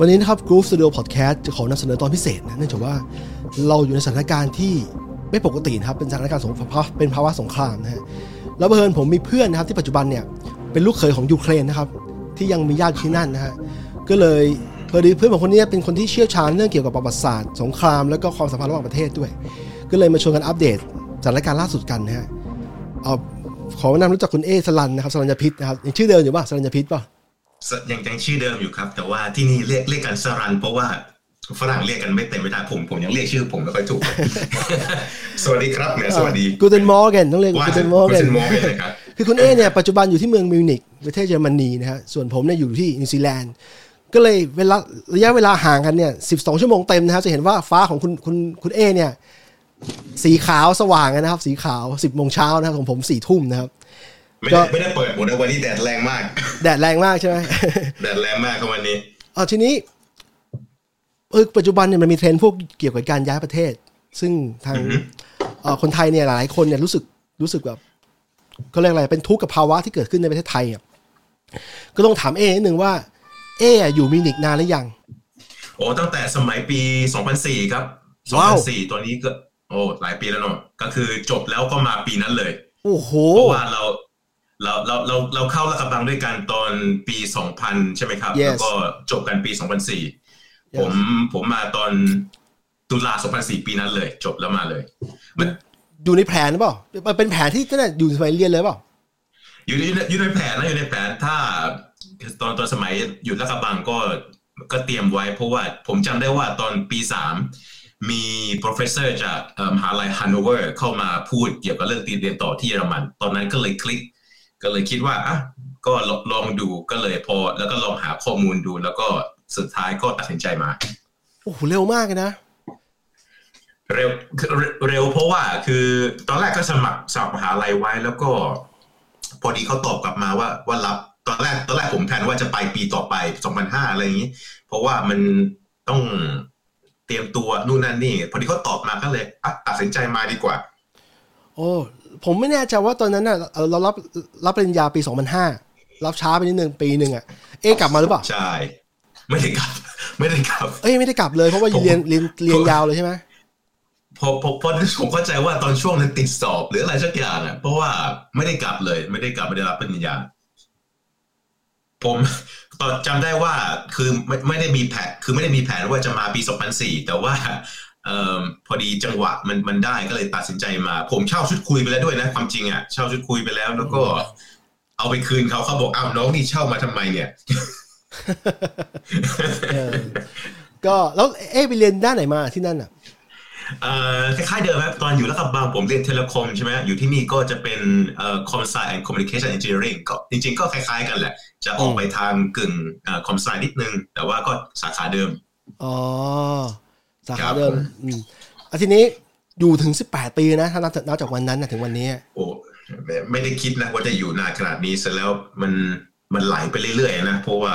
วันนี้นะครับ Groove Studio Podcast จะขอนำเสนอตอนพิเศษนะเนื่องจากว่าเราอยู่ในสถานการณ์ที่ไม่ปกตินะครับ เป็นสถานการณ์สงครามเป็นภาวะสงครามนะฮะแล้วเพื่อนผมมีเพื่อนนะครับที่ปัจจุบันเนี่ยเป็นลูกเขยของยูเครนนะครับที่ยังมีญาติที่นั่นนะฮะก็เลยพอดีเพื่อนผมคนนี้เป็นคนที่เชี่ยวชาญเรื่องเกี่ยวกับประวัติศาสตร์สงครามแล้วก็ความสัมพันธ์ระหว่างประเทศด้วย ก็เลยมาชวนกันอัปเดตสถานการณ์ล่าสุดกันนะฮะเอาขอแนะนำรู้จักคุณเอสลันนะครับสลันยพิษนะครับยังชื่อเดิมอยู่ป่ะสลันยพิษป่ะ ยังยังชื่อเดิมอยู่ครับ แต่ว่าที่นี่เรียกเรียกกันสรัน เพราะว่าฝรั่งเรียกกันไม่เต็มไม่ได้ผมผมยังเรียกชื่อผมไม่ค่อยถูก สวัสดีครับเนี่ยสวัสดี Guten Morgen ต้องเรียกว่า Guten Morgen Morgen นะครับคือคุณเอเนี่ยปัจจุบันอยู่ที่เมืองมิวนิกประเทศเยอรมนีนะฮะส่วนผมเนี่ยอยู่ที่นิวซีแลนด์ก็เลยเวลาระยะเวลาห่างกันเนี่ย12ชั่วโมงเต็มนะครับจะเห็นว่าฟ้าของคุณคุณคุณเอเนี่ยสีขาวสว่างนะครับ สีขาว10โมงเช้านะครับของผม4ทุ่มนะครับ ไม่ก็ได้ไม่ได้เปิดหมดนะวันนี้แดดแรงมาก แดดแรงมากใช่ไหมแดดแรงมากครับวันนี้เอาทีนี้เออปัจจุบันเนี่ยมันมีเทรนด์พวกเกี่ยวกับการย้ายประเทศ ซึ่งทางอือฮึเอ่อคนไทยเนี่ยหลายคนเนี่ยรู้สึกรู้สึกแบบเขาเรียกอะไรเป็นทุกข์กับภาวะที่เกิดขึ้นในประเทศไทยอะก็ต้องถามเอนิดนึงว่า เออะอยู่มิวนิกนานหรือยังโอ้ตั้งแต่สมัยปี 2004 ครับว้าว2004 ตัวนี้ก็ โอ้หลายปีแล้วเนาะก็คือจบแล้วก็มาปีนั้นเลย โอ้โหเพราะว่าเรา เราเราเราเราเข้าลาดกระบังด้วยกันตอนปี 2000 ใช่ไหมครับ Yes แล้วก็จบกันปี 2004ผมผมมาตอนตุลา 2004 ปีนั้นเลย จบแล้วมาเลย มันอยู่ในแผนหรือเปล่ามันเป็นแผนที่ตั้งแต่อยู่สมัยเรียนเลยเปล่าอยู่ในอยู่ในแผนนะอยู่ในแผนถ้าตอนตอนสมัยอยู่ลาดกระบังก็ก็เตรียมไว้เพราะว่าผมจำได้ว่าตอนปีสามมี professor จากเอ่อมหาลัยฮันโนเวอร์เข้ามาพูดเกี่ยวกับเรื่องตีเรียนต่อที่เยอรมัน ตอนนั้นก็เลยคลิก ก็เลยคิดว่าอะก็ลองลองดูก็เลยพอ แล้วก็ลองหาข้อมูลดู แล้วก็สุดท้ายก็ตัดสินใจมาโอ้โหเร็วมากเลยนะเร็วคือเร็วเร็วเพราะว่าคือตอนแรกก็สมัครสอบมหาลัยไว้แล้วก็ พอดีเขาตอบกลับมาว่าว่ารับตอนแรกตอนแรกผมแผนว่าจะไปปีต่อไป2005อะไรอย่างนี้ เพราะว่ามันต้องเตรียมตัวนู่นนั่นนี่ พอดีเขาตอบมาก็เลยอะตัดสินใจมาดีกว่า โอ้ ผมไม่แน่ใจว่าตอนนั้นน่ะเอ่อเรารับรับปริญญาปี 2005 รับช้าไปนิดนึงปีหนึ่งอะเอะกลับมาหรือเปล่าใช่ไม่ได้กลับ ไม่ได้กลับ เอ้ยไม่ได้กลับเลยเพราะว่าผมเรียนเรียนเรียนยาวเลยใช่ไหมพอพอพอผมเข้าใจว่าตอนช่วงนั้นติดสอบหรืออะไรสักอย่างอะเพราะว่าไม่ได้กลับเลย ไม่ได้กลับไม่ได้รับปริญญาผมตอนจำได้ว่าคือไม่ไม่ได้มีแผนคือไม่ได้มีแผนว่าจะมาปี 2004 แต่ว่าเอ่อพอดีจังหวะมันมันได้ก็เลยตัดสินใจมา ผมเช่าชุดคุยไปแล้วด้วยนะความจริงอะเช่าชุดคุยไปแล้วแล้วก็ เอาไปคืนเขาเขาบอกอ้าวน้องนี่เช่ามาทำไมเนี่ยเออก็แล้วเอะไปเรียนด้านไหนมาที่นั่นอะเอ่อคล้ายๆเดิมครับตอนอยู่รัฐบาลผมเรียนเทเลคอมใช่ไหมอยู่ที่นี่ก็จะเป็นเอ่อ com science and communication engineering ก็จริงๆ ก็คล้ายๆกันแหละ จะออกไปทางกึ่งเอ่อ com science นิดนึง แต่ว่าก็สาขาเดิม อ๋อ สาครัขาบเดิมอืมอะทีนี้อยู่ถึง 18 ปีนะถ้านับนับจากวันนั้นนะถึงวันนี้ โอ้ไม่ไม่ได้คิดนะว่าจะอยู่นานขนาดนี้เสร็จแล้วมันมันไหลไปเรื่อยๆนะเพราะว่า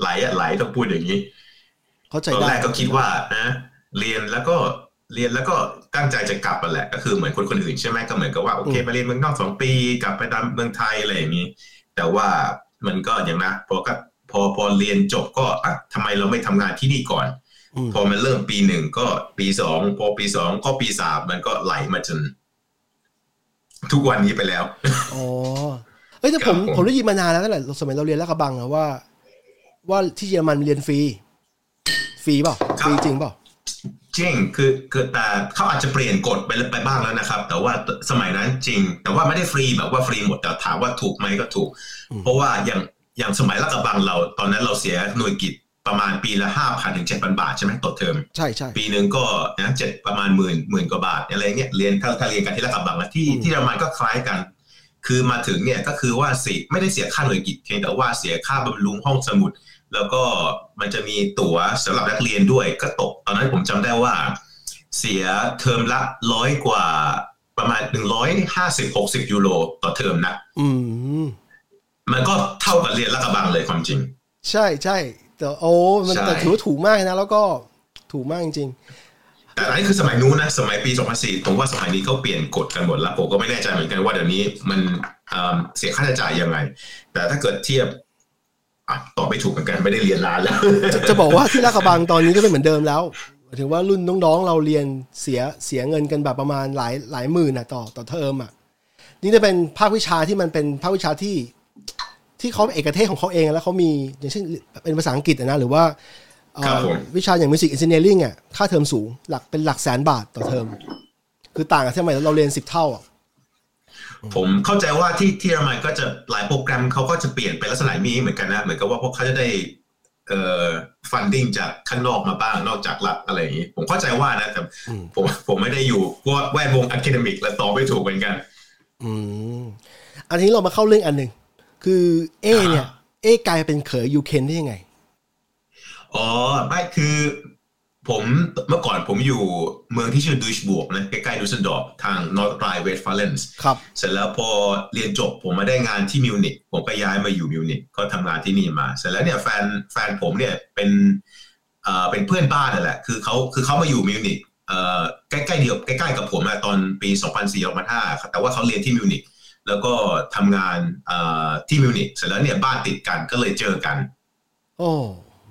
ไหลอะไหลต้องพูดอย่างนี้เข้าใจตอนได้แรกก็คิดว่านะเรียนแล้วก็เรียนแล้วก็ตั้งใจจะกลับมาแหละ ก็คือเหมือนคนคนอื่นใช่ไหมก็เหมือนกับว่าโอเคมาเรียนเมืองนอกสองปี กลับไปตามเมืองไทยอะไรอย่างนี้ แต่ว่ามันก็อย่างนะพอก็ พอพอเรียนจบก็อะทำไมเราไม่ทำงานที่นี่ก่อนอืมพอมันเริ่มปีหนึ่งก็ปีสองพอปีสองก็ปีสามมันก็ไหลมาจน ทุกวันนี้ไปแล้วอ๋อเอ้ยแต่ผมครับผมผมได้ยินมานานแล้วนั่นแหละสมัยเราเรียนลาดกระบังอะว่า ว่าที่เยอรมันเรียนฟรี ฟรีเปล่าฟรีจริงเปล่าจริงคือคือแต่เขาอาจจะเปลี่ยนกฎไปไปบ้างแล้วนะครับ แต่ว่าสมัยนั้นจริง แต่ว่าไม่ได้ฟรีแบบว่าฟรีหมดแต่ถามว่าถูกไหมก็ถูก เพราะว่าอย่าง อย่างสมัยลาดกระบังเราตอนนั้นเราเสียหน่วยกิตประมาณปีละห้าพันถึงเจ็ดพันบาทใช่ไหมต่อเทอมใช่ใช่ปีหนึ่งก็นะเจ็ดประมาณหมื่นหมื่นกว่าบาทอะไรเงี้ยเรียนถ้าถ้าเรียนกันที่ลาดกระบังนะที่อืมที่เยอรมันก็คล้ายกัน คือมาถึงเนี่ยก็คือว่าสิไม่ได้เสียค่าหน่วยกิจเพียงแต่ว่าเสียค่าบำรุงห้องสมุด แล้วก็มันจะมีตั๋วสำหรับนักเรียนด้วยก็ตก ตอนนั้นผมจำได้ว่า เสียเทอมละร้อยกว่าประมาณหนึ่งร้อยห้าสิบหกสิบยูโรต่อเทอมนะ อื มมันก็เท่ากับเรียนรัฐกระบังเลยความจริง ใช่ใช่แต่โอ้มันใช่แต่ถือว่าถูกมากนะ แล้วก็ถูกมากจริงแต่อันนี้คือสมัยนู้นนะสมัยปี2004ผมว่าสมัยนี้เขาเปลี่ยนกฎกันหมดแล้วผมก็ไม่แน่ใจเหมือนกันว่าเดี๋ยวนี้มันเอ่อเสียค่าใช้จ่ายยังไง แต่ถ้าเกิดเทียบอะตอบไม่ถูกเหมือนกันไม่ได้เรียนนานแล้วจะจะบอกว่าที่ลาดกระบังตอนนี้ก็เป็นเหมือนเดิมแล้วหมายถึงว่ารุ่นน้องๆเราเรียนเสียเสียเงินกันแบบประมาณหลายหลายหมื่นอะต่อต่อเทอมอะนี่จะเป็นภาควิชาที่มันเป็นภาควิชาที่ ที่เขาเอกเทศของเขาเองแล้วเขามีอย่างเช่นเป็นภาษาอังกฤษอะนะหรือว่าเอ่อครับผมวิชาอย่าง music engineering อะค่าเทอมสูงหลักเป็นหลักแสนบาทต่อเทอม คือต่างกับที่สมัยเราเรียนสิบเท่าอะผมเข้าใจว่าที่ที่เยอรมันก็จะหลายโปรแกรมเขาก็จะเปลี่ยนเป็นลักษณะนี้เหมือนกันนะ เหมือนกับว่าพวกเขาจะได้เอ่อ funding จากข้างนอกมาบ้างนอกจากรัฐอะไรอย่างนี้ ผมเข้าใจว่านะแต่ผมผมไม่ได้อยู่พวกแวดวง academic และตอบไม่ถูกเหมือนกัน อืมอันนี้เรามาเข้าเรื่องอันหนึ่ง คือเอเนี่ย เอกลายเป็นเขยยูเครนได้ยังไง อ๋อ ไม่คือ ผมเมื่อก่อนผมอยู่เมืองที่ชื่อดูสบวร์กนะใกล้ๆดุสเซลดอร์ฟทางนอร์ทไรน์เวสฟาเลนครับ เสร็จแล้วพอเรียนจบผมมาได้งานที่มิวนิกผมก็ย้ายมาอยู่มิวนิกก็ทำงานที่นี่มา เสร็จแล้วเนี่ยแฟนแฟนผมเนี่ยเป็นเอ่อเป็นเพื่อนบ้านนั่นแหละ คือเขาคือเขามาอยู่มิวนิกเอ่อใกล้ๆเดียวใกล้ๆกับผมอะตอนปี 2004 2005แต่ว่าเขาเรียนที่มิวนิก แล้วก็ทำงานเอ่อที่มิวนิกเสร็จแล้วเนี่ยบ้านติดกันก็เลยเจอกัน โอ้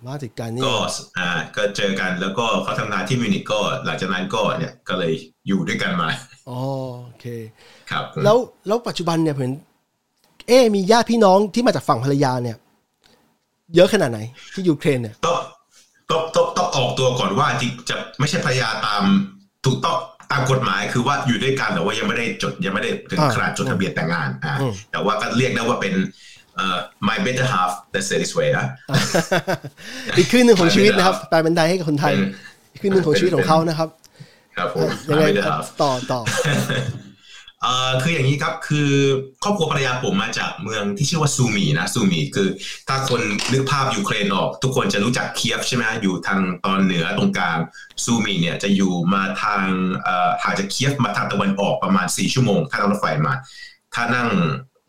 มาติดกันนี่ก็อ่าก็เจอกันแล้วก็เขาทำงานที่มิวนิกก็หลังจากนั้นก็เนี่ยก็เลยอยู่ด้วยกันมาอ๋อโอเคครับผมแล้วแล้วปัจจุบันเนี่ยเห็นเอมีญาติพี่น้องที่มาจากฝั่งภรรยาเนี่ย เยอะขนาดไหนที่ยูเครนเนี่ยต้องต้องต้องต้องออกตัวก่อนว่าจริงจะไม่ใช่ภรรยาตามถูกต้อง ตามกฎหมายคือว่าอยู่ด้วยกันแต่ว่ายังไม่ได้จดยังไม่ได้ถึงอ่าขนาดจดทะเบียนแต่งงานอ่าอืมแต่ว่าก็เรียกได้ว่าเป็นเอ่อ my better half let's say this way นะอีกครึ่งหนึ่งของชีวิตนะครับแปลเป็นไทยให้กับคนไทยเป็นอีกครึ่งหนึ่งของชีวิตของเขานะครับครับผมยัง my ไง better half ต่อต่อ เอ่อคืออย่างนี้ครับคือครอบครัวภรรยาผมมาจากเมืองที่ชื่อว่าซูมีนะซูมีคือ ถ้าคนนึกภาพยูเครนออก ทุกคนจะรู้จักเคียฟใช่ไหมฮะอยู่ทางตอนเหนือตรงกลางซูมีเนี่ยจะอยู่มาทางเอ่อห่างจากเคียฟมาทางตะวันออกประมาณ4ชั่วโมง ถ้านั่งรถไฟมา ถ้านั่ง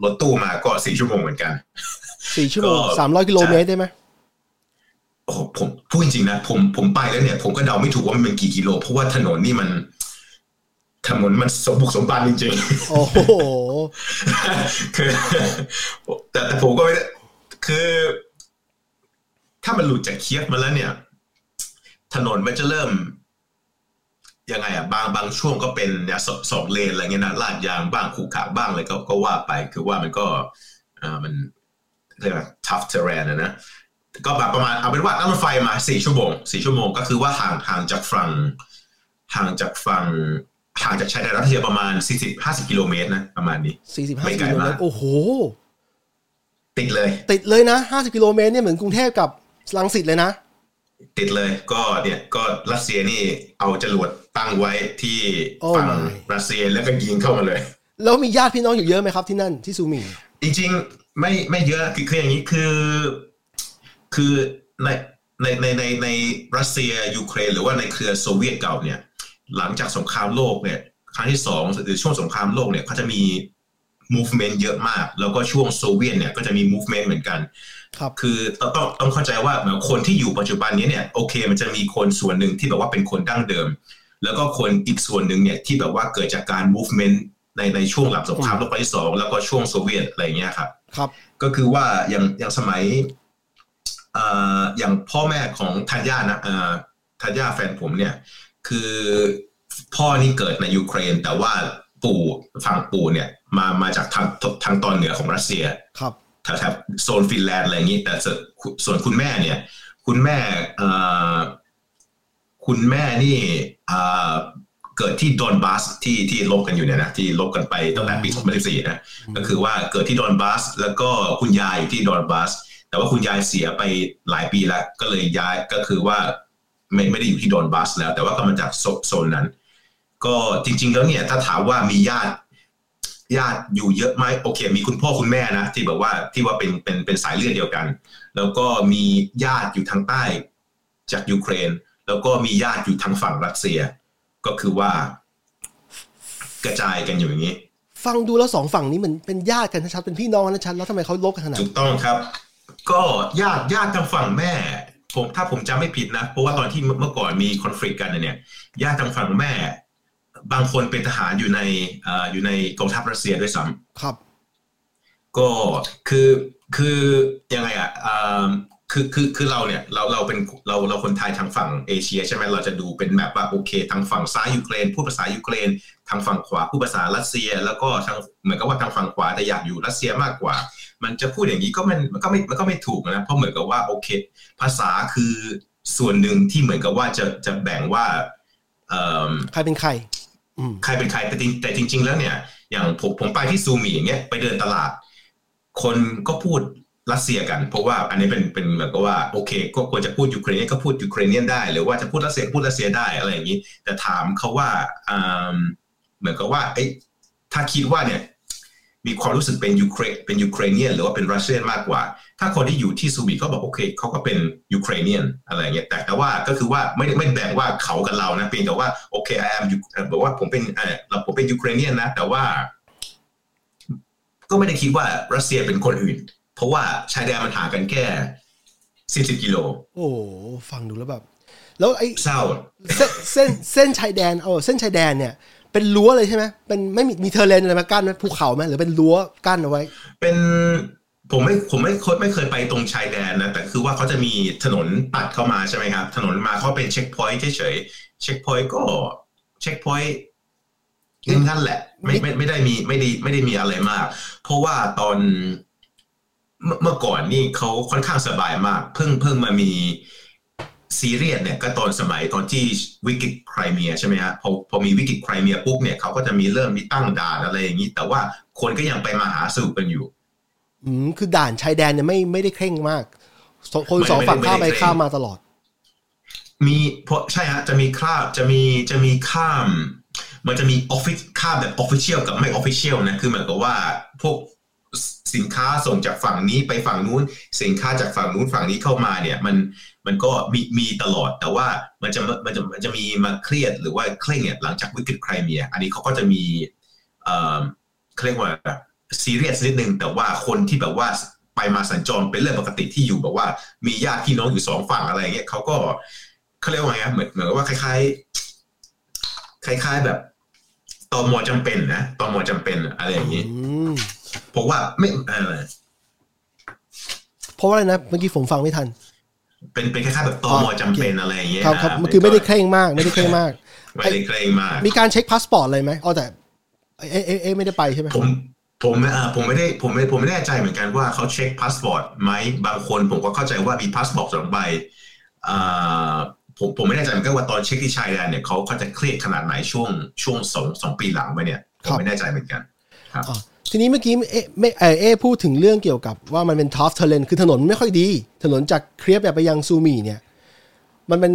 รถตู้มาก็4ชั่วโมงเหมือนกันสี่ชั่วโมงก็สามร้อยกิโลเมตรได้ไหมโอ้โหผมพูดจริงๆนะผมผมไปแล้วเนี่ย ผมก็เดาไม่ถูกว่ามันเป็นกี่กิโล เพราะว่าถนนนี่มัน ถนนมันสมบุกสมบันจริงๆ โอ้โห คือ แต่แต่ผมก็ไม่ได้คือ ถ้ามันหลุดจากเคียฟมาแล้วเนี่ย ถนนมันจะเริ่ม ยังไงอะ บางบางช่วงก็เป็นเนี่ยสองสองเลนอะไรเงี้ยนะลาดยางบ้างขูขระบ้างอะไรก็ก็ว่าไป คือว่ามันก็อ่ามันเรียกว่า tough terrain นะนะก็แบบประมาณเอาเป็นว่านั่งรถไฟมาสี่ชั่วโมงสี่ชั่วโมงก็คือว่าห่างห่างจากฝั่งห่างจากฝั่ง ห่างจากชายแดนรัสเซียประมาณสี่สิบห้าสิบกิโลเมตรนะประมาณนี้สี่สิบห้าไม่สิบไกลกิโลเมมาตกรโอ้โห ติดเลย ติดเลยนะห้าสิบกิโลเมตรเนี่ยเหมือนกรุงเทพกับลังสิตเลยนะ ติดเลยก็เนี่ยก็รัสเซียนี่เอาจรวดตั้งไว้ที่โอ้ฝั่ง my รัสเซียแล้วก็ยิงเข้ามาเลย แล้วมีญาติพี่น้องอยู่เยอะไหมครับที่นั่นที่ซูมิจริงๆไม่ไม่เยอะคือคืออย่างนี้คือ คือในในในในในรัสเซียยูเครนหรือว่าในเครือโซเวียตเก่าเนี่ย หลังจากสงครามโลกเนี่ยครั้งที่สองหรือช่วงสงครามโลกเนี่ยเขาจะมี movement เยอะมาก แล้วก็ช่วงโซเวียตเนี่ยก็จะมี movement เหมือนกัน ครับคือต้องต้องต้องเข้าใจว่าเหมือนคนที่อยู่ปัจจุบันนี้เนี่ยโอเค มันจะมีคนส่วนหนึ่งที่แบบว่าเป็นคนดั้งเดิม แล้วก็คนอีกส่วนหนึ่งเนี่ยที่แบบว่าเกิดจากการ movement ในในช่วงหลังสงครามโลกครั้งที่สองแล้วก็ช่วงโซเวียตอะไรอย่างเงี้ยครับครับ ก็คือว่าอย่างอย่างสมัยเอ่ออย่างพ่อแม่ของธัญญานะเอ่อธัญญาแฟนผมเนี่ย คือพ่อนี่เกิดในยูเครน แต่ว่าปู่ฝั่งปู่เนี่ย มามาจากทางทางตอนเหนือของรัสเซีย ครับแถบๆโซนฟินแลนด์อะไรอย่างนี้ แต่ส่วนส่วนคุณแม่เนี่ย คุณแม่เอ่อคุณแม่นี่เอ่อเกิดที่ดอนบาสที่ที่ลบกันอยู่เนี่ยนะที่ลบกันไปตั้งแต่ปี 2014 นะก็คือว่าเกิดที่ดอนบาสแล้วก็คุณยายอยู่ที่ดอนบาสแต่ว่าคุณยายเสียไปหลายปีแล้ว ก็เลยย้ายก็คือว่า ไม่ไม่ได้อยู่ที่ดอนบาสแล้ว แต่ว่าก็มาจากโซโซนนั้น ก็จริง ๆ แล้วเนี่ย ถ้าถามว่ามีญาติญาติอยู่เยอะไหมโอเค มีคุณพ่อคุณแม่นะ ที่แบบว่าที่ว่าเป็นเป็นเป็นสายเลือดเดียวกัน แล้วก็มีญาติอยู่ทางใต้จากยูเครน แล้วก็มีญาติอยู่ทางฝั่งรัสเซีย ก็คือว่ากระจายกันอยู่อย่างนี้ ฟังดูแล้วสองฝั่งนี้มันเป็นญาติกันชัดๆเป็นพี่น้องกันชัดแล้วทำไมเขาลบกันขนาดถูนั้นกถูกต้องครับ ก็ญาติญาติทางฝั่งแม่ ผมถ้าผมจำไม่ผิดนะ เพราะว่าตอนที่เมื่อก่อนมีคอนฟ lict กันเนี่ยญาติทางฝั่งแม่ บางคนเป็นทหารอยู่ในเอ่ออยู่ในกองทัพรัสเซียด้วยซ้ำครับ ก็คือคือยังไงอะ คือคือคือเราเนี่ยเราเราเป็นเราเราคนไทยทางฝั่งเอเชียใช่ไหมเราจะดูเป็นแบบว่าโอเค ทางฝั่งซ้ายยูเครนพูดภาษายูเครน ทางฝั่งขวาพูดภาษารัสเซีย แล้วก็ทางเหมือนกับว่าทางฝั่งขวาแต่อยากอยู่รัสเซียมากกว่า มันจะพูดอย่างนี้ก็มันมันก็ไม่มันก็ไม่ถูกนะเพราะเหมือนกับว่าโอเค ภาษาคือส่วนหนึ่งที่เหมือนกับว่าจะจะแบ่งว่าใครเป็นใครใครเป็นใครแต่จริงแต่จริง ๆ แล้วเนี่ย อย่างผมผมไปที่ซูมีอย่างเงี้ยไปเดินตลาด คนก็พูด รัสเซียกัน เพราะว่าอันนี้เป็นเป็นเหมือนกับว่าโอเค ก็ควรจะพูด Ukrainian ก็พูด Ukrainian ได้ หรือว่าจะพูดรัสเซียพูดรัสเซียได้อะไรอย่างนี้ แต่ถามเขาว่าเหมือนกับว่าเอ้ถ้าคิดว่าเนี่ยมีความรู้สึกเป็นยูเครนเป็น Ukrainian หรือว่าเป็น Russian มากกว่า ถ้าคนที่อยู่ที่ซูมีก็บอกโอเคเขาก็เป็น Ukrainian อะไรเงี้ยแต่แต่ว่าก็คือว่าไม่ไม่แบ่งว่าเขากับเรานะเพียงแต่ว่าโอเค I am บอกว่าผมเป็นเออเราผมเป็น Ukrainian นะ แต่ว่า ก็ไม่ได้คิดว่ารัสเซียเป็นคนอื่น เพราะว่าชายแดนมันห่างกันแค่สิบสิบกิโล โอ้ฟังดูแล้วแบบ แล้วไอ้เศร้าเส้นเส้นชายแดนเออเส้นชายแดนเนี่ย เป็นรั้วเลยใช่ไหมเป็นไม่มีมี terrain อะไรมากั้นไหมภูเขาไหมหรือเป็นรั้วกั้นเอาไว้ เป็นผมไม่ผมไม่ไม่เคยไปตรงชายแดนนะแต่คือว่าเขาจะมีถนนตัดเข้ามาใช่ไหมครับ ถนนมาเขาเป็น checkpoint เฉย checkpoint ก็ checkpoint งั้นแหละ ไม่ไม่ไม่ได้มีไม่ได้ไม่ได้มีอะไรมาก เพราะว่าตอน เมื่อก่อนนี่เขาค่อนข้างสบายมาก เพิ่งเพิ่งมามีซีเรียสเนี่ยก็ตอนสมัยตอนที่วิกฤตไครเมียใช่ไหมฮะพอพอมีวิกฤตไครเมียปุ๊บเนี่ยเขาก็จะมีเริ่มมีตั้งด่านอะไรอย่างนี้ แต่ว่าคนก็ยังไปมาหาสู่กันอยู่ อืมคือด่านชายแดนเนี่ยไม่ไม่ได้เคร่งมากคนสองฝั่งข้ามไปข้ามมาตลอด มีเพราะใช่ฮะจะมีข้ามจะมีจะมีข้าม มันจะมีออฟฟิศข้ามแบบ official กับไม่ official นะคือเหมือนกับว่าพวก สินค้าส่งจากฝั่งนี้ไปฝั่งนู้น สินค้าจากฝั่งนู้นฝั่งนี้เข้ามาเนี่ยมันมันก็มีมีตลอดแต่ว่ามันจะมันจะมันจะมีมาเครียดหรือว่าเคร่งเนี่ยหลังจากวิกฤตไครเมีย อันนี้เขาก็จะมีเอ่อเคร่งว่าซีเรียสนิดนึงแต่ว่าคนที่แบบว่าไปมาสัญจรเป็นเรื่องปกติที่อยู่แบบว่า มีญาติพี่น้องอยู่สองฝั่งอะไรเงี้ยเขาก็เขาเรียกว่าไงเหมือนเหมือนว่าคล้ายๆ คล้าย ๆ แบบตอมอจำเป็นนะตอมอจำเป็นอะไรอย่างนี้ เพราะว่าไม่อะไรเพราะว่าอะไรนะเมื่อกี้ผมฟังไม่ทัน เป็นเป็นแค่แบบตอมอจำเป็นอะไรอย่างเงี้ยครับครับมันคือไม่ได้เคร่งมากไม่ได้เคร่งมากไม่ได้เคร่งมาก มีการเช็คพาสปอร์ตอะไรไหมอ๋อแต่เอเอเอไม่ได้ไปใช่ไหมผมผมอ่าผมไม่ได้ผมไม่ผมไม่แน่ใจเหมือนกันว่าเขาเช็คพาสปอร์ตไหมบางคนผมก็เข้าใจว่ามีพาสปอร์ตสองใบอ่าผมผมไม่แน่ใจเหมือนกันว่าตอนเช็คที่ชายแดนเนี่ยเขาเขาจะเครียดขนาดไหนช่วงช่วงสองสองปีหลังไปเนี่ยผมไม่แน่ใจเหมือนกัน ครับ ทีนี้เมื่อกี้เอไม่เอเอพูดถึงเรื่องเกี่ยวกับว่ามันเป็น tough terrain คือถนนไม่ค่อยดี ถนนจากเคียฟแบบไปยังซูมีเนี่ย มันเป็น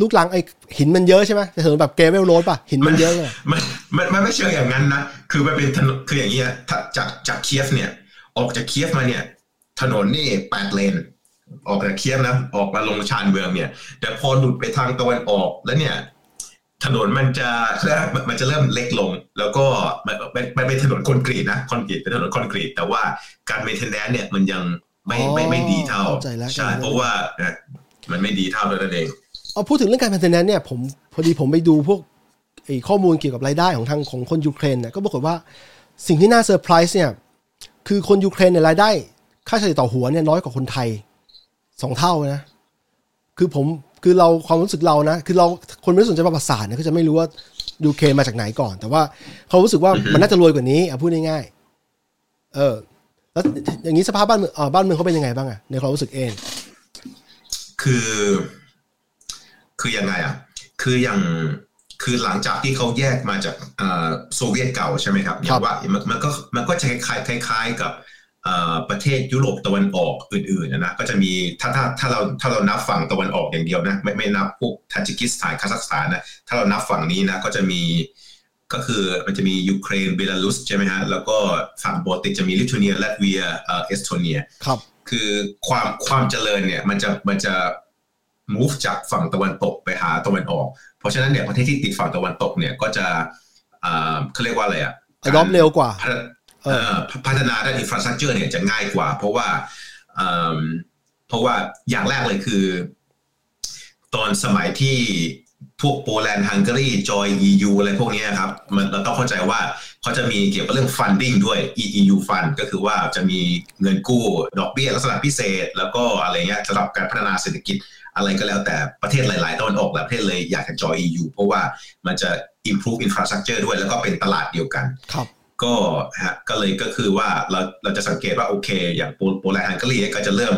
ลูกรังไอหินมันเยอะใช่ไหมถนนแบบ gravel road ป่ะ หินมันเยอะเลยมันมันมันไม่เชิงอย่างนั้นนะ คือมันเป็นถนนคืออย่างเงี้ยจากจากเคียฟเนี่ย ออกจากเคียฟมาเนี่ย ถนนนี่แปดเลน ออกจากเคียฟนะ ออกมาลงชานเมืองเนี่ย แต่พอหลุดไปทางตะวันออกแล้วเนี่ย ถนนมันจะมันจะเริ่มเล็กลง แล้วก็มันมันเป็นถนนคอนกรีตนะคอนกรีตเป็นถนนคอนกรีต แต่ว่าการ maintenance เนี่ยมันยังไม่ไม่ไม่ดีเท่าใช่เพราะว่ามันไม่ดีเท่านั่นเองเอาพูดถึงเรื่องการ maintenance เนี่ยผมพอดีผมไปดูพวกไอ้ข้อมูลเกี่ยวกับรายได้ของทางของคนยูเครนเนี่ยก็ปรากฏว่าสิ่งที่น่าเซอร์ไพรส์เนี่ยคือคนยูเครนเนี่ยรายได้ ค่าเฉลี่ยต่อหัวเนี่ยน้อยกว่าคนไทยสองเท่านะคือผม คือเราความรู้สึกเรานะ คือเราคนไม่สนใจประวัติศาสตร์เนี่ยก็จะไม่รู้ว่ายูเครนมาจากไหนก่อน แต่ว่าเขารู้สึกว่ามันน่าจะรวยกว่านี้อะพูดง่ายๆเออ แล้วอย่างนี้สภาพบ้านเมืองบ้านเมืองเขาเป็นยังไงบ้างอะในความรู้สึกเอ คือ คือยังไงอะ คืออย่างคือหลังจากที่เขาแยกมาจากโซเวียตเก่าใช่ไหมครับอย่างว่ามันก็มันก็จะคล้ายคล้ายกับ ประเทศยุโรปตะวันออกอื่นๆนะก็จะมีถ้าถ้าถ้าเราถ้าเรานับฝั่งตะวันออกอย่างเดียวนะไม่ไม่นับพวกทาจิกิสถานคาซัคสถานนะถ้าเรานับฝั่งนี้นะก็จะมีก็คือมันจะมียูเครนเบลารุสใช่ไหมฮะแล้วก็ฝั่งบอลติกจะมีลิทัวเนียลัตเวียเออสโตเนียครับคือความความเจริญเนี่ยมันจะมันจะ move จากฝั่งตะวันตกไปหาตะวันออก เพราะฉะนั้นเนี่ยประเทศที่ติดฝั่งตะวันตกเนี่ยก็จะเขาเรียกว่าอะไรอะรอบเร็วกว่า พัฒนาด้านอินฟราสตรักเจอร์เนี่ยจะง่ายกว่า เพราะว่าเพราะว่าอย่างแรกเลยคือ ตอนสมัยที่พวกโปแลนด์ฮังการีจอย EU อะไรพวกนี้ครับ มันเราต้องเข้าใจว่าเขาจะมีเกี่ยวกับเรื่อง funding ด้วย EU fund ก็คือว่าจะมีเงินกู้ดอกเบี้ยลักษณะพิเศษ แล้วก็อะไรเงี้ยสำหรับการพัฒนาเศรษฐกิจอะไรก็แล้วแต่ประเทศหลายๆตะวันออกหลายประเทศเลยอยากจะจอย EU เพราะว่ามันจะ improve infrastructure ด้วยแล้วก็เป็นตลาดเดียวกันครับ ก็ฮะก็เลยก็คือว่าเราเราจะสังเกตว่าโอเค อย่างโปโปแลนด์ฮังการีก็จะเริ่ม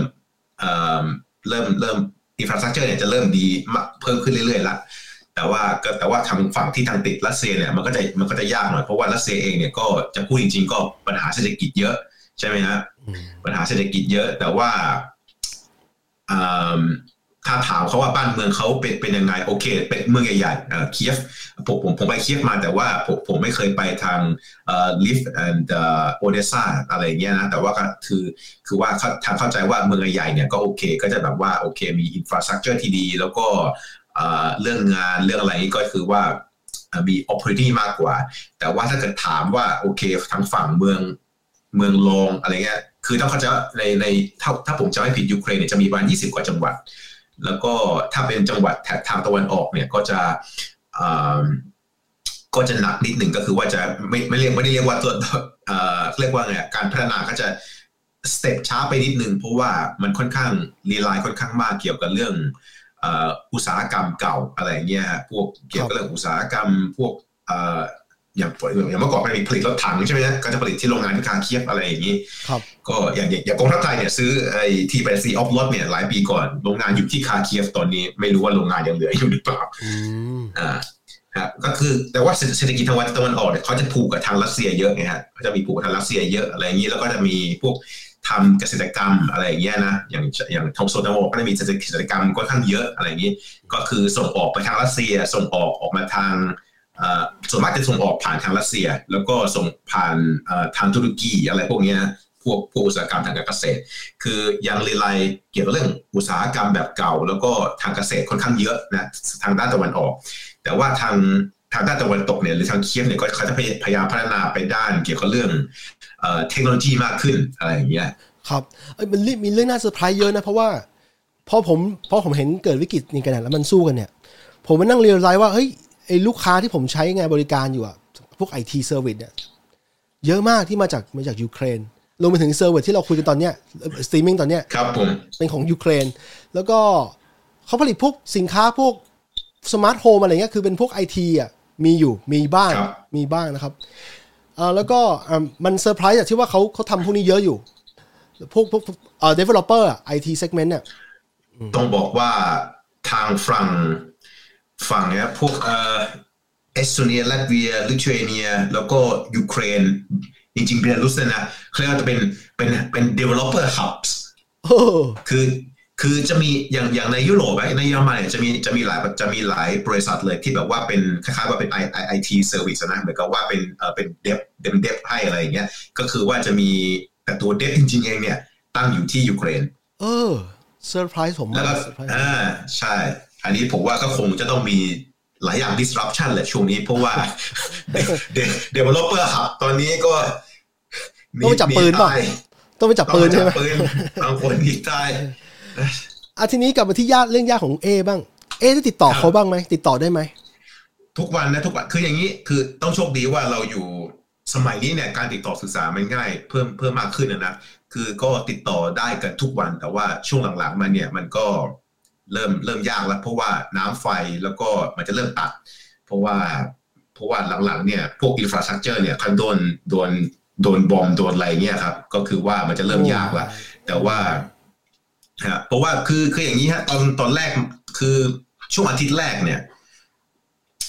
เอ่อเริ่มเริ่มอินฟราสตรักเจอร์เนี่ยจะเริ่มดีมากเพิ่มขึ้นเรื่อยๆละแต่ว่าก็แต่ว่าทางฝั่งที่ทางติดรัสเซียเนี่ยมันก็จะมันก็จะยากหน่อยเพราะว่ารัสเซียเองเนี่ยก็จะพูดจริง ๆ ก็ปัญหาเศรษฐกิจเยอะใช่ไหมฮะอืมปัญหาเศรษฐกิจเยอะ แต่ว่าอ่า ถ้าถามเขาว่าบ้านเมืองเขาเป็นเป็นยังไงโอเค เป็นเมืองใหญ่ๆเอ่อเคียฟผมผมผมไปเคียฟมาแต่ว่าผมผมไม่เคยไปทางเอ่อลวีฟ and โอเดซ่าอะไรเงี้ยนะแต่ว่าก็คือคือว่าเขาทางเข้าใจว่าเมืองใหญ่เนี่ยก็โอเค ก็จะแบบว่าโอเค มี infrastructure ที่ดี แล้วก็เอ่อเรื่องงานเรื่องอะไรนี่ก็คือว่ามี opportunity มากกว่า แต่ว่าถ้าเกิดถามว่าโอเคทางฝั่งเมืองเมืองรองอะไรเงี้ยคือต้องเข้าใจว่าในในถ้าถ้าผมจำไม่ผิดยูเครนเนี่ยจะมีประมาณ20 กว่าจังหวัด แล้วก็ถ้าเป็นจังหวัดแถบทางตะวันออกเนี่ยก็จะก็จะหนักนิดหนึ่งก็คือว่าจะไม่ไม่เรียกไม่ได้เรียกว่าตัวเรียกว่าไงการพัฒนาก็จะสเต็ปช้าไปนิดหนึ่งเพราะว่ามันค่อนข้าง rely ค่อนข้างมากเกี่ยวกับเรื่องอุตสาหกรรมเก่าอะไรเงี้ยฮะพวกเกี่ยวกับเรื่องอุตสาหกรรมพวก อย่างอย่างเมื่อก่อนมันมีผลิตรถถังใช่ไหมก็จะผลิตที่โรงงานที่คาร์คิฟอะไรอย่างนี้ครับก็อย่างอย่างกองทัพไทยเนี่ยซื้อไอ้ที่ไปซื้อ Oplot เนี่ยหลายปีก่อนโรงงานอยู่ที่คาร์คิฟตอนนี้ไม่รู้ว่าโรงงานยังเหลืออยู่หรือเปล่าอืมอ่าครับก็คือแต่ว่าเศรษฐกิจทางวันตะวันออกเนี่ยเขาจะผูกกับทางรัสเซียเยอะไงฮะเขาจะมีผูกกับทางรัสเซียเยอะอะไรอย่างนี้แล้วก็จะมีพวกทำเกษตรกรรมอะไรอย่างเงี้ยนะอย่างอย่างทงโซนตะวันออกก็จะมีเกษตรกรรมค่อนข้างเยอะอะไรอย่างนี้ ก็คือส่งออกไปทางรัสเซียส่งออกออกมาทาง ส่วนมากจะส่งออกผ่านทางรัสเซีย แล้วก็ส่งผ่านทางตุรกีอะไรพวกนี้นะพวกพวกอุตสาหกรรมทางการเกษตร คือยังรีไลเกี่ยวกับเรื่องอุตสาหกรรมแบบเก่า แล้วก็ทางเกษตรค่อนข้างเยอะนะทางด้านตะวันออก แต่ว่าทางทางด้านตะวันตกเนี่ยหรือทางเคียฟเนี่ยก็เขาจะพยายามพัฒนาไปด้านเกี่ยวกับเรื่องเทคโนโลยีมากขึ้นอะไรอย่างเงี้ยครับเอ้มันมีเรื่องน่าเซอร์ไพรส์เยอะนะเพราะว่าพอผมพอผมเห็นเกิดวิกฤตนี้กันแล้วมันสู้กันเนี่ย ผมมานั่งเรียนรู้ว่าเฮ้ย ไอ้ลูกค้าที่ผมใช้งานบริการอยู่อะพวก IT service เนี่ยเยอะมากที่มาจากมาจากยูเครนรวมไปถึง service ที่เราคุยกันตอนเนี้ยสตรีมมิ่งตอนเนี้ยครับผมเป็นของยูเครน แล้วก็เขาผลิตพวกสินค้าพวกsmart home อะไรเงี้ยคือเป็นพวกไอทีอะมีอยู่มีบ้างครับมีบ้างนะครับเอ่อแล้วก็อ่ามันเซอร์ไพรส์อะที่ว่าเขาเขาทำพวกนี้เยอะอยู่ พวกพวกพวกเอ่อ developer อะ IT segment เนี่ยต้องบอกว่าทางฝั่ง ฝั่งเนี้ยพวกเอ่อเอสโตเนียลัตเวียลิทัวเนีย แล้วก็ยูเครน จริงๆเบลารุสเนี่ยนะเขาเรียกว่าจะเป็นเป็นเป็น developer hubs โอ้คือคือจะมีอย่างอย่างในยุโรปอะในเยอรมันเนี่ยจะมีจะมีหลายจะมีหลายบริษัทเลยที่แบบว่าเป็นคล้ายๆว่าเป็น I I I T service นะเหมือนกับว่าเป็นเอ่อเป็น dev เป็น dev ให้อะไรอย่างเงี้ยก็คือว่าจะมีแต่ตัว dev จริงๆเองเนี่ยตั้งอยู่ที่ยูเครน เออเซอร์ไพรส์ผมแล้วมาก็กเซอร์ไพรส์อ่าใช่ อันนี้ผมว่าก็คงจะต้องมีหลายอย่าง disruption แหละช่วงนี้ เพราะว่า developer hub ตอนนี้ก็ต้องไปจับปืนเปล่ะหตายต้องไปจับปืนใช่ไหมต้องปจับปืนบางคนหนีตายอะทีนี้กลับมาที่ญาติเรื่องญาติของเอบ้าง เอได้ติดต่อเขาบ้างไหมติดต่อได้ไหมทุกวันนะทุกวันคืออย่างนี้คือต้องโชคดีว่าเราอยู่สมัยนี้เนี่ยการติดต่อสื่อสารมันง่าย เพิ่มเพิ่มมากขึ้นนะนะคือก็ติดต่อได้กันทุกวันแต่ว่าช่วงหลังๆมาเนี่ยมันก็ เริ่มเริ่มยากแล้ว เพราะว่าน้ำไฟแล้วก็มันจะเริ่มตัด เพราะว่าเพราะว่าหลังๆเนี่ยพวก infrastructure เนี่ยเขาโดนโดนโดน bomb โดนอะไรเงี้ยครับ ก็คือว่ามันจะเริ่มยากละแต่ว่าฮะเพราะว่าคือคืออย่างนี้ฮะตอนตอนแรกคือช่วงอาทิตย์แรกเนี่ย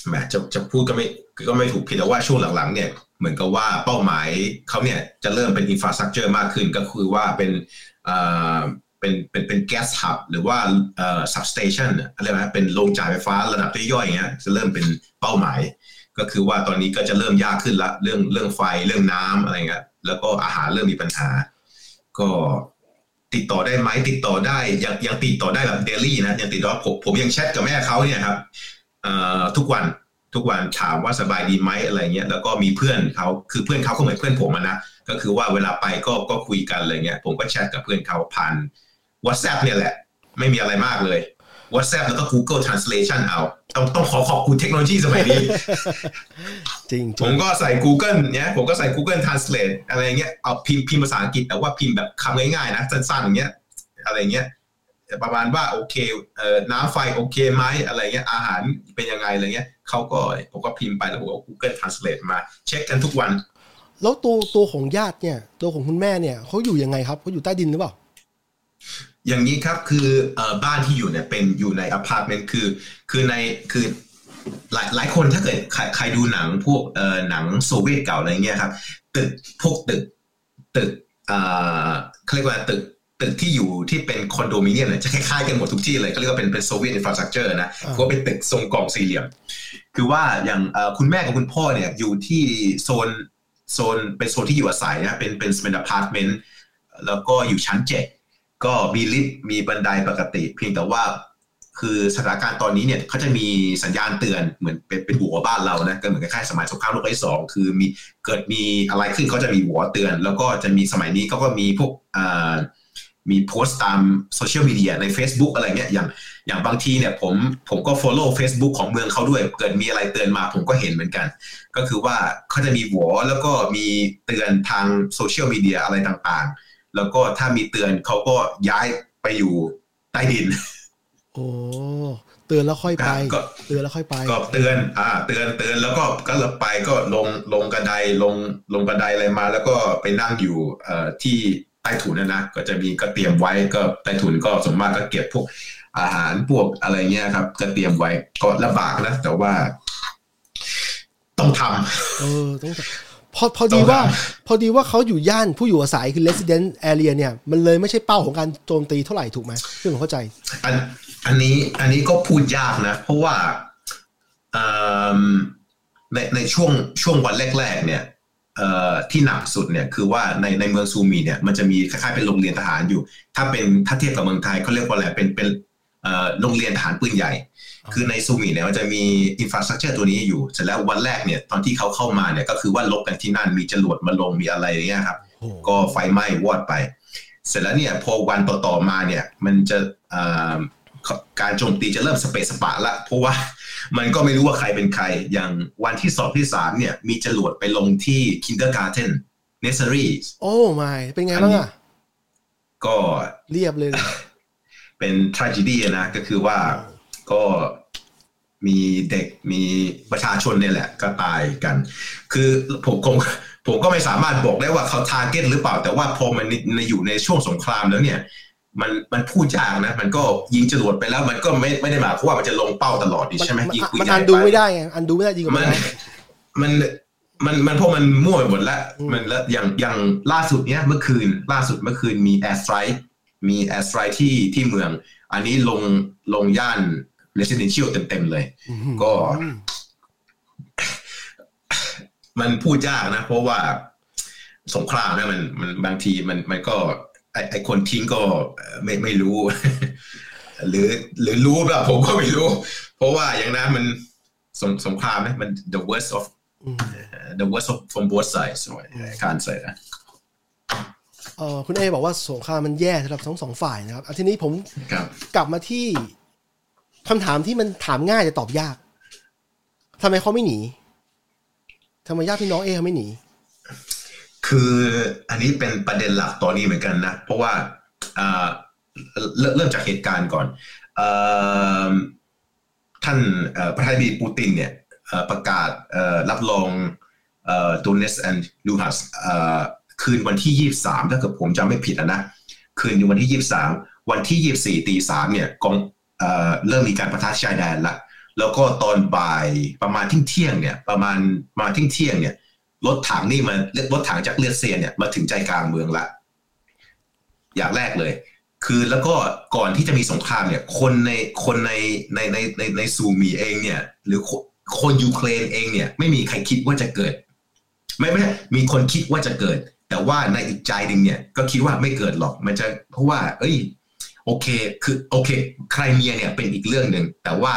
แหมจะจะพูดก็ไม่ก็ไม่ถูกผิดแต่ว่าช่วงหลังๆ เนี่ยเหมือนกับว่าเป้าหมายเขาเนี่ยจะเริ่มเป็น infrastructure มากขึ้นก็คือว่าเป็น เป็นเป็นเป็น gas hub หรือว่าเอ่อ substationอะไรนะเป็นโรงจ่ายไฟฟ้าระดับย่อยๆอย่างเงี้ยจะเริ่มเป็นเป้าหมาย ก็คือว่าตอนนี้ก็จะเริ่มยากขึ้นละเรื่องเรื่องไฟเรื่องน้ำอะไรเงี้ยแล้วก็อาหารเริ่มมีปัญหา ก็ติดต่อได้ไหมติดต่อได้ยังยังติดต่อได้แบบเดลี่นะยังติดต่อผมผมยังแชทกับแม่เขาเนี่ยครับเอ่อทุกวันทุกวันถามว่าสบายดีไหมอะไรเงี้ยแล้วก็มีเพื่อนเขาคือเพื่อนเขาก็เหมือนเพื่อนผมนะก็คือว่าเวลาไปก็ก็คุยกันอะไรเงี้ยผมก็แชทกับเพื่อนเขาผ่าน WhatsApp เนี่ยแหละ ไม่มีอะไรมากเลย WhatsApp แล้วก็ Google Translation เอา ต้องต้องขอขอบคุณเทคโนโลยีสมัยนี้ จริง ผมก็ใส่ Google เนี่ยผมก็ใส่ Google Translate อะไรเงี้ย เอาพิมพ์พิมพ์ภาษาอังกฤษแต่ว่าพิมพ์แบบคำง่ายๆนะ สั้นๆอย่างเงี้ย อะไรเงี้ย ประมาณว่าโอเคเอ่อน้ำไฟโอเคไหมอะไรเงี้ย อาหารเป็นยังไงอะไรเงี้ยเขาก็ผมก็พิมพ์ไปแล้วผมก็ Google Translate มาเช็คกันทุกวัน แล้วตัวตัวของญาติเนี่ย ตัวของคุณแม่เนี่ยเขาอยู่ยังไงครับเขาอยู่ใต้ดินหรือเปล่า อย่างนี้ครับคือเอ่อบ้านที่อยู่เนี่ยเป็นอยู่ในอพาร์ตเมนต์คือ คือในคือหลายหลายคนถ้าเกิดใครใครดูหนังพวกเอ่อหนังโซเวียตเก่าอะไรเงี้ยครับตึกพวกตึกตึกเอ่อเขาเรียกว่าตึกตึกที่อยู่ที่เป็นคอนโดมิเนียมเนี่ยจะคล้ายๆกันหมดทุกที่เลยเขาเรียกว่าเป็นเป็น Soviet infrastructure นะอ่าก็เป็นตึกทรงกล่องสี่เหลี่ยม คือว่าอย่างเอ่อคุณแม่กับคุณพ่อเนี่ยอยู่ที่โซนโซนเป็นโซนที่อยู่อาศัยนะเป็นเป็นเป็นอพาร์ตเมนต์แล้วก็อยู่ชั้นเจ็ด ก็มีลิฟต์มีบันไดปกติ เพียงแต่ว่าคือสถานการณ์ตอนนี้เนี่ยเขาจะมีสัญญาณเตือนเหมือนเป็นเป็นหัวบ้านเรานะก็เหมือนคล้ายๆสมัยสงครามโลกครั้งที่สองคือมีเกิดมีอะไรขึ้นเขาจะมีหัวเตือน แล้วก็จะมีสมัยนี้เขาก็มีพวกอ่ามีโพสต์ตามโซเชียลมีเดียใน Facebook อะไรเงี้ยอย่างอย่างบางทีเนี่ยผมผมก็ follow Facebook ของเมืองเขาด้วย เกิดมีอะไรเตือนมาผมก็เห็นเหมือนกัน ก็คือว่าเขาจะมีหัวแล้วก็มีเตือนทางโซเชียลมีเดียอะไรต่างๆ แล้วก็ถ้ามีเตือนเขาก็ย้ายไปอยู่ใต้ดิน โอ้เตือนแล้วค่อยไปก็เตือนแล้วค่อยไป ก็เตือน อ่า เตือนเตือนแล้วก็ก็ไปก็ลงลงกระไดลงลงกระไดอะไรมา แล้วก็ไปนั่งอยู่เอ่อที่ใต้ถุนนะนะก็จะมีก็เตรียมไว้ก็ใต้ถุนก็ส่วนมากก็เก็บพวกอาหารพวกอะไรเงี้ยครับ ก็เตรียมไว้ก็ลำบากนะแต่ว่า ต้องทเออต้อง พอพอดีว่าพอดีว่าเขาอยู่ย่านผู้อยู่อาศัยคือ resident area เนี่ย มันเลยไม่ใช่เป้าของการโจมตีเท่าไหร่ถูกไหมซึ่งผมเข้าใจ อันอันนี้อันนี้ก็พูดยากนะ เพราะว่าในในช่วงช่วงวันแรก ๆ เนี่ยที่หนักสุดเนี่ยคือว่าในในเมืองซูมีเนี่ยมันจะมีคล้ายๆเป็นโรงเรียนทหารอยู่ ถ้าเป็นถ้าเทียบกับเมืองไทยเขาเรียกว่าอะไรเป็นเป็นโรงเรียนทหารปืนใหญ่ คือในซูมีเนี่ยมันจะมีอินฟราสตรักเจอร์ตัวนี้อยู่เสร็จแล้ววันแรกเนี่ยตอนที่เขาเข้ามาเนี่ยก็คือว่าลบกันที่นั่นมีจรวดมาลงมีอะไรอย่างเงี้ยครับโอ้ก็ไฟไหม้วอดไป เสร็จแล้วเนี่ยพอวันต่อๆมาเนี่ยมันจะเอ่อการโจมตีจะเริ่มสเปซสปะละเพราะว่ามันก็ไม่รู้ว่าใครเป็นใคร อย่างวันที่สองที่สามเนี่ยมีจรวดไปลงที่ kindergarten nursery โอ้ไม่เป็นไงบ้างอะก็เรียบเลย เป็น tragedy นะก็คือว่า ก็มีเด็กมีประชาชนเนี่ยแหละ ก็ตายกัน คือผมคงผมก็ไม่สามารถบอกได้ว่าเขาทาร์เก็ตหรือเปล่า แต่ว่าพอมันในอยู่ในช่วงสงครามแล้วเนี่ย มันมันพูดยากนะ มันก็ยิงจรวดไปแล้ว มันก็ไม่ไม่ได้หมายความว่ามันจะลงเป้าตลอดดิมันใช่ไหมมันยิงปืนมันใหญ่อันดูไปไม่ได้ไงอันดูไม่ได้จริงกว่ามัมันนมันมันมันเพราะมันมั่วไปหมดแล้วอืมมันแล้วอย่างอย่างล่าสุดเนี้ยเมื่อคืน ล่าสุดเมื่อคืนมี air strike มี air strike ที่ที่เมือง อันนี้ลงลงย่าน residential เต็มๆเลย ก็ มันพูดยากนะ เพราะว่าสงครามเนี่ยมันมันบางทีมันมันก็ ไอไอคนทิ้งก็เอ่อไม่ไม่รู้ หรือหรือรู้แบบผมก็ไม่รู้ เพราะว่าอย่างนั้นมันสงสงครามเนี่ยมัน the worst of อืม the worst of from both sides so I can't say that เออคุณเอบอกว่าสงครามมันแย่สำหรับทั้งสองฝ่ายนะครับอะทีนี้ผมครับกลับมาที่ คำถามที่มันถามง่ายแต่ตอบยากทำไมเขาไม่หนี ทำไมญาติพี่น้องเอเขาไม่หนี คืออันนี้เป็นประเด็นหลักตอนนี้เหมือนกันนะ เพราะว่าเริ่มเริ่มจากเหตุการณ์ก่อนอท่านประธานาธิบดีปูตินเนี่ยประกาศรับรองโดเนตสก์ and ลูฮันสก์คืนวันที่ 23 ถ้าเกิดผมจำไม่ผิดนะ คืนวันที่ 23 วันที่ 24ตีสามเนี่ยกอง เริ่มมีการปะทะชายแดนละแล้วก็ตอนบ่ายประมาณทิ้งเที่ยงเนี่ยประมาณมาทิ้งเที่ยงเนี่ยรถถังนี่มันรถถังจากเลือดเซียนเนี่ยมาถึงใจกลางเมืองละ อย่างแรกเลย คือแล้วก็ก่อนที่จะมีสงครามเนี่ย คนในคนในในในในในซูมีเองเนี่ย หรือคนคนยูเครนเองเนี่ย ไม่มีใครคิดว่าจะเกิด ไม่ไม่มีคนคิดว่าจะเกิด แต่ว่าในอีกใจหนึ่งเนี่ย ก็คิดว่าไม่เกิดหรอกมันจะเพราะว่า เอ้ย โอเคคือโอเคใครเมียเนี่ยเป็นอีกเรื่องหนึ่งแต่ว่า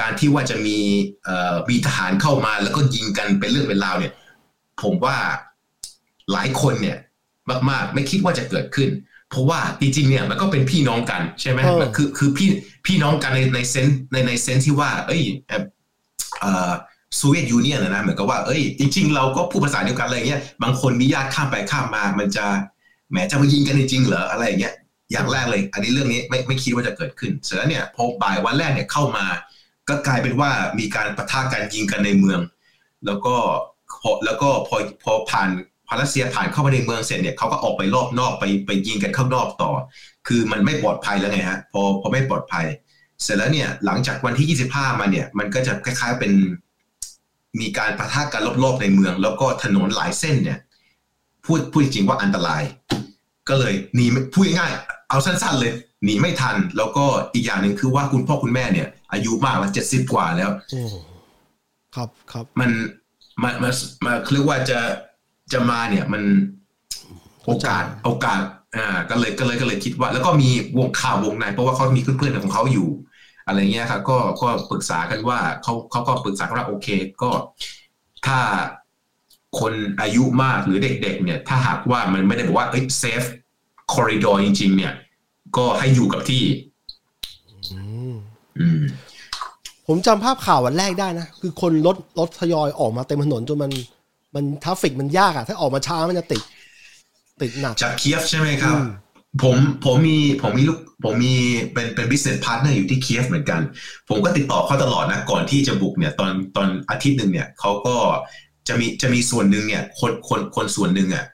การที่ว่าจะมีเอ่อมีทหารเข้ามาแล้วก็ยิงกันเป็นเรื่องเป็นราวเนี่ย ผมว่าหลายคนเนี่ยมากๆ ไม่คิดว่าจะเกิดขึ้น เพราะว่าจริงๆเนี่ยมันก็เป็นพี่น้องกันใช่ไหมคือคือพี่พี่น้องกันในในเซนในในเซนที่ว่า เอ้ยเอ่อโซเวียตยูเนียนนะเหมือนกับว่าเอ้ยจริง ๆ เราก็พูดภาษาเดียวกันอะไรเงี้ยบางคนมีญาติข้ามไปข้ามมา มันจะแหมจะมายิงกันจริงเหรออะไรเงี้ย อย่างแรกเลย อันนี้เรื่องนี้ไม่ไม่คิดว่าจะเกิดขึ้น เสร็จแล้วเนี่ยพอบ่ายวันแรกเนี่ยเข้ามา ก็กลายเป็นว่ามีการประทะกันยิงกันในเมือง แล้วก็พอแล้วก็พอพอผ่านพารัสเซียผ่านเข้ามาในเมืองเสร็จเนี่ยเขาก็ออกไปรอบนอกไปไปยิงกันข้างนอกต่อ คือมันไม่ปลอดภัยแล้วไงฮะพอพอไม่ปลอดภัย เสร็จแล้วเนี่ยหลังจากวันที่ 25 มาเนี่ยมันก็จะคล้ายๆเป็นมีการประทะกันรอบๆในเมือง แล้วก็ถนนหลายเส้นเนี่ยพูดพูดจริงว่าอันตราย ก็เลยหนีพูดง่าย เอาสั้นๆเลยหนีไม่ทัน แล้วก็อีกอย่างหนึ่งคือว่าคุณพ่อคุณแม่เนี่ย อายุมากแล้วเจ็ดสิบกว่าแล้วครับครับมันมันมันมาเรียกว่าจะจะมาเนี่ยมันโอกาสโอกาสอ่าก็เลยก็เลยก็เลยคิดว่า แล้วก็มีวงข่าววงในเพราะว่าเขามีเพื่อนๆของเขาอยู่ อะไรเงี้ยครับก็ก็ปรึกษากันว่าเขาเขาก็ปรึกษากันว่าโอเค ก็ถ้าคนอายุมากหรือเด็ก ๆ เนี่ย ถ้าหากว่ามันไม่ได้บอกว่าเอ้ยเซฟ คอริดอร์จริง ๆ เนี่ย ก็ให้อยู่กับที่อืมผมจำภาพข่าววันแรกได้นะ คือคนรถรถทยอยออกมาเต็มถนนจนมัน มัน traffic มันยากอะถ้าออกมาช้ามันจะติด ติดหนักจากเคียฟใช่ไหมครับ ผมผมมีผมมีลูกผมมีเป็นเป็น business partner อยู่ที่เคียฟเหมือนกัน ผมก็ติดต่อเขาตลอดนะ ก่อนที่จะบุกเนี่ย ตอนตอนอาทิตย์หนึ่งเนี่ยเขาก็จะมีจะมีส่วนหนึ่งเนี่ย คนคนคนส่วนหนึ่งอะ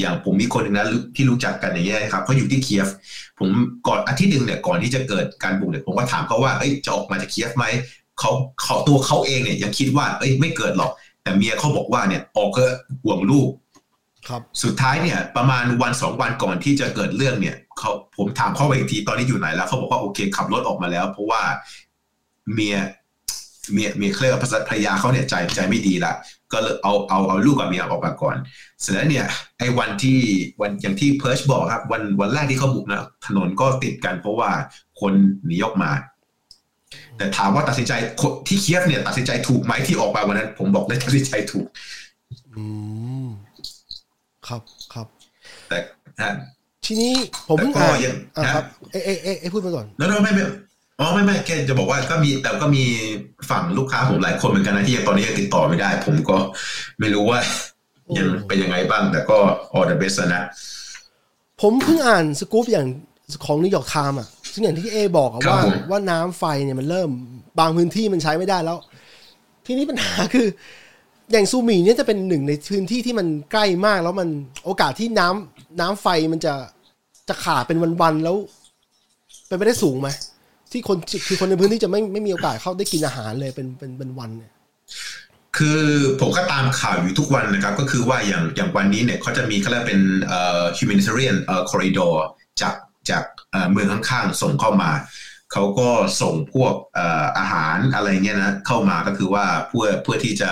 อย่างผมมีคนหนึ่งนะที่รู้จักกันอย่างเงี้ยครับเขาอยู่ที่เคียฟ ผมก่อนอาทิตย์หนึ่งเนี่ยก่อนที่จะเกิดการบุกเนี่ยผมก็ถามเขาว่าเอ้ยจะออกมาจากเคียฟไหมเขาเขาตัวเขาเองเนี่ยยังคิดว่า เอ้ยไม่เกิดหรอก แต่เมียเขาบอกว่าเนี่ยออกก็ห่วงลูกครับสุดท้ายเนี่ยประมาณวันสองวันก่อนที่จะเกิดเรื่องเนี่ยเขาผมถามเขาไปอีกทีตอนนี้อยู่ไหนแล้วเขาบอกว่าโอเคขับรถออกมาแล้ว เพราะว่าเมียเมียเมียเคลื่อนภรรยาเขาเนี่ยใจใจไม่ดีละ ก็เลยเอาเอาเอาลูกกับเมียออกมาก่อน เสร็จแล้วเนี่ยไอ้วันที่วันอย่างที่เพิร์ชบอกครับ วันวันแรกที่เขาบุกนะถนนก็ติดกันเพราะว่าคนหนีออกมา แต่ถามว่าตัดสินใจที่เคียฟเนี่ย ตัดสินใจถูกไหมที่ออกมาวันนั้น ผมบอกเลยตัดสินใจถูก อืมครับครับ แต่ทีนี้ผมเพิ่งอ่านครับเอ๊ะเอ๊ะเอ๊ะพูดไปก่อนแล้วไม่ไม่ อ๋อไม่ไม่แค่จะบอกว่าก็มีแต่ก็มีฝั่งลูกค้าผมหลายคนเหมือนกันนะที่ยังตอนนี้ยังติดต่อไม่ได้ ผมก็ไม่รู้ว่ายังเป็นยังไงบ้าง แต่ก็ all the best นะ ผมเพิ่งอ่านสกู๊ปอย่างของนิวยอร์กไทม์อะซึ่งอย่างที่เอบอกว่าว่าน้ำไฟเนี่ยมันเริ่มบางพื้นที่มันใช้ไม่ได้แล้ว ทีนี้ปัญหาคือ อย่างซูมีเนี่ยจะเป็นหนึ่งในพื้นที่ที่มันใกล้มากแล้วมันโอกาสที่น้ำน้ำไฟมันจะจะขาดเป็นวันๆแล้ว เป็นไปได้สูงไหม ที่คนคือคนในพื้นที่จะไม่ไม่มีโอกาสเข้าได้กินอาหารเลยเป็นเป็นเป็นวันเนี่ยคือผมก็ตามข่าวอยู่ทุกวันนะครับ ก็คือว่าอย่างอย่างวันนี้เนี่ยเขาจะมีเขาเรียกเป็นเอ่อ humanitarian เอ่อ corridor จากจากเมืองข้างๆ ส่งเข้ามาเขาก็ส่งพวกเอ่ออาหารอะไรเงี้ยนะเข้ามาก็คือว่าเพื่อเพื่อที่จะ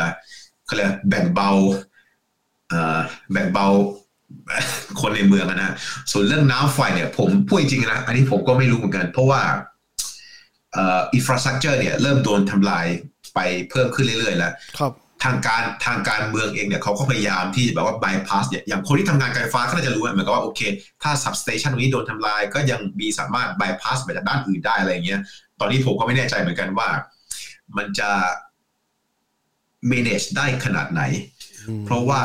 เขาเรียกแบ่งเบาเอ่อแบ่งเบาคนในเมืองนะส่วนเรื่องน้ำไฟเนี่ย ผมพูดจริงนะ อันนี้ผมก็ไม่รู้เหมือนกัน เพราะว่า infrastructure เนี่ยเริ่มโดนทำลายไปเพิ่มขึ้นเรื่อยๆแล้วครับทางการทางการเมืองเองเนี่ยเขาก็พยายามที่แบบว่าบายพาสเนี่ยอย่างคนที่ทำงานการไฟฟ้าก็น่าจะรู้เหมือนกับว่าโอเค ถ้า substation ตรงนี้โดนทำลาย ก็ยังมีสามารถบายพาสไปจากด้านอื่นได้อะไรเงี้ย ตอนนี้ผมก็ไม่แน่ใจเหมือนกันว่า มันจะ manage ได้ขนาดไหน เพราะว่า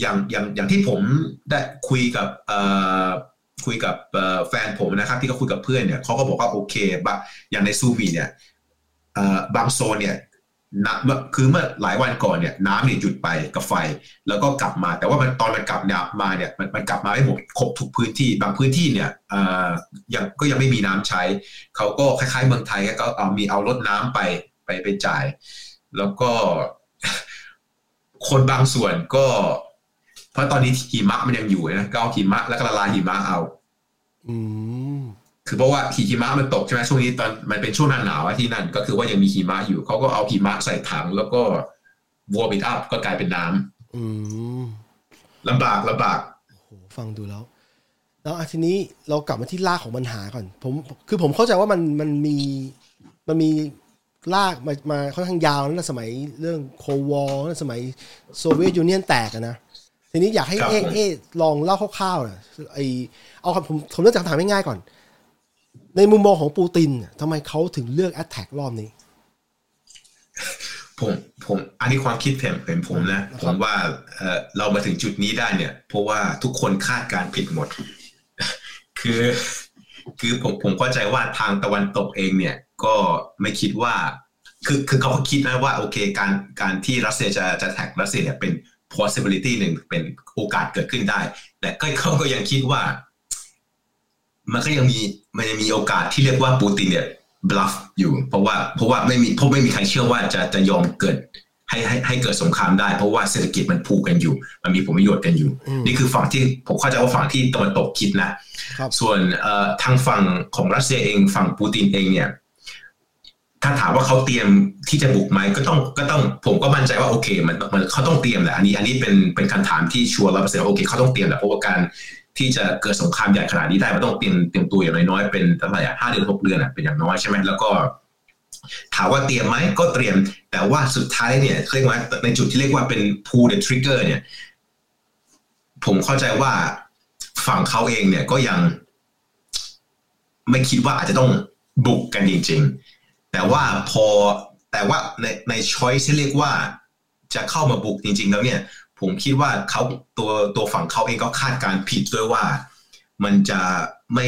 อย่างอย่างอย่างที่ผมได้คุยกับ คุยกับแฟนผมนะครับ ที่เขาคุยกับเพื่อนเนี่ยเขาก็บอกว่าโอเคบะอย่างในซูบีเนี่ยบางโซนเนี่ยนะคือเมื่อหลายวันก่อนเนี่ยน้ำเนี่ยหยุดไปกับไฟ แล้วก็กลับมา แต่ว่ามันตอนมันกลับเนี่ยมาเนี่ยมันมันกลับมาไม่หมดครบทุกพื้นที่บางพื้นที่เนี่ยยังก็ยังไม่มีน้ำใช้ เขาก็คล้ายๆเมืองไทยก็เอามีเอารถน้ำไปไปไปจ่าย แล้วก็คนบางส่วนก็ เพราะตอนนี้หิมะมันยังอยู่นะก็เอาหิมะแล้วก็ละลายหิมะเอา อืมคือเพราะว่าหิมะมันตกใช่ไหมช่วงนี้ตอนมันเป็นช่วงหน้าหนาวที่นั่น ก็คือว่ายังมีหิมะอยู่เขาก็เอาหิมะใส่ถัง แล้วก็ warm it up ก็กลายเป็นน้ำอืมลำบากลำบากโอ้โหฟังดูแล้ว แล้วทีนี้เรากลับมาที่รากของปัญหาก่อน ผม คือผมเข้าใจว่ามันมันมีมันมีลากมามาค่อนข้างยาวนั่นสมัยเรื่อง Cold War นั่นสมัย Soviet Union แตกนะ ทีนี้อยากให้ครับเอ๊ะผมเอ๊ะลองเล่าคร่าวๆนะไอเอาครับผมผมเริ่มจากคำถามง่ายๆก่อน ในมุมมองของปูตินเนี่ยทำไมเขาถึงเลือก attack รอบนี้ ผมผมอันนี้ความคิดเห็นเป็นผมนะนะครับผมว่าเออเรามาถึงจุดนี้ได้เนี่ย เพราะว่าทุกคนคาดการณ์ผิดหมด คือ คือผมผมเข้าใจว่าทางตะวันตกเองเนี่ย ก็ไม่คิดว่าคือคือเขาก็คิดนะว่าโอเค การการที่รัสเซียจะจะแท็กรัสเซียเนี่ยเป็น possibility หนึ่งเป็นโอกาสเกิดขึ้นได้ แต่ก็เขาก็ยังคิดว่า มันก็ยังมีมันยังมีโอกาสที่เรียกว่าปูตินเนี่ยบลัฟอยู่ เพราะว่าเพราะว่าไม่มีเพราะไม่มีใครเชื่อว่าจะจะยอมเกิดให้ให้ให้เกิดสงครามได้ เพราะว่าเศรษฐกิจมันผูกกันอยู่ มันมีผลประโยชน์กันอยู่อืมนี่คือฝั่งที่ผมเข้าใจว่าฝั่งที่ตะวันตกคิดนะครับส่วนเอ่อทางฝั่งของรัสเซียเองฝั่งปูตินเองเนี่ย ถ้าถามว่าเขาเตรียมที่จะบุกไหมก็ต้องก็ต้องผมก็มั่นใจว่าโอเค มันมันเขาต้องเตรียมแหละอันนี้อันนี้เป็นเป็นคำถามที่ชัวร์ร้อยเปอร์เซ็นต์โอเคเขาต้องเตรียมแหละเพราะว่าการที่จะเกิดสงครามใหญ่ขนาดนี้ได้มันต้องเตรียมเตรียมตัวอย่างน้อยๆเป็นเท่าไหร่อะห้าเดือนหกเดือนอะเป็นอย่างน้อยใช่ไหมแล้วก็ถามว่าเตรียมไหมก็เตรียม แต่ว่าสุดท้ายเนี่ยเรียกว่าในจุดที่เรียกว่าเป็น pull the trigger เนี่ย ผมเข้าใจว่าฝั่งเขาเองเนี่ยก็ยัง ไม่คิดว่าอาจจะต้องบุกกันจริง ๆ แต่ว่าพอแต่ว่าในในช้อยที่เรียกว่าจะเข้ามาบุกจริง ๆ แล้วเนี่ย ผมคิดว่าเขาตัวตัวฝั่งเขาเองก็คาดการณ์ผิดด้วยว่า มันจะไม่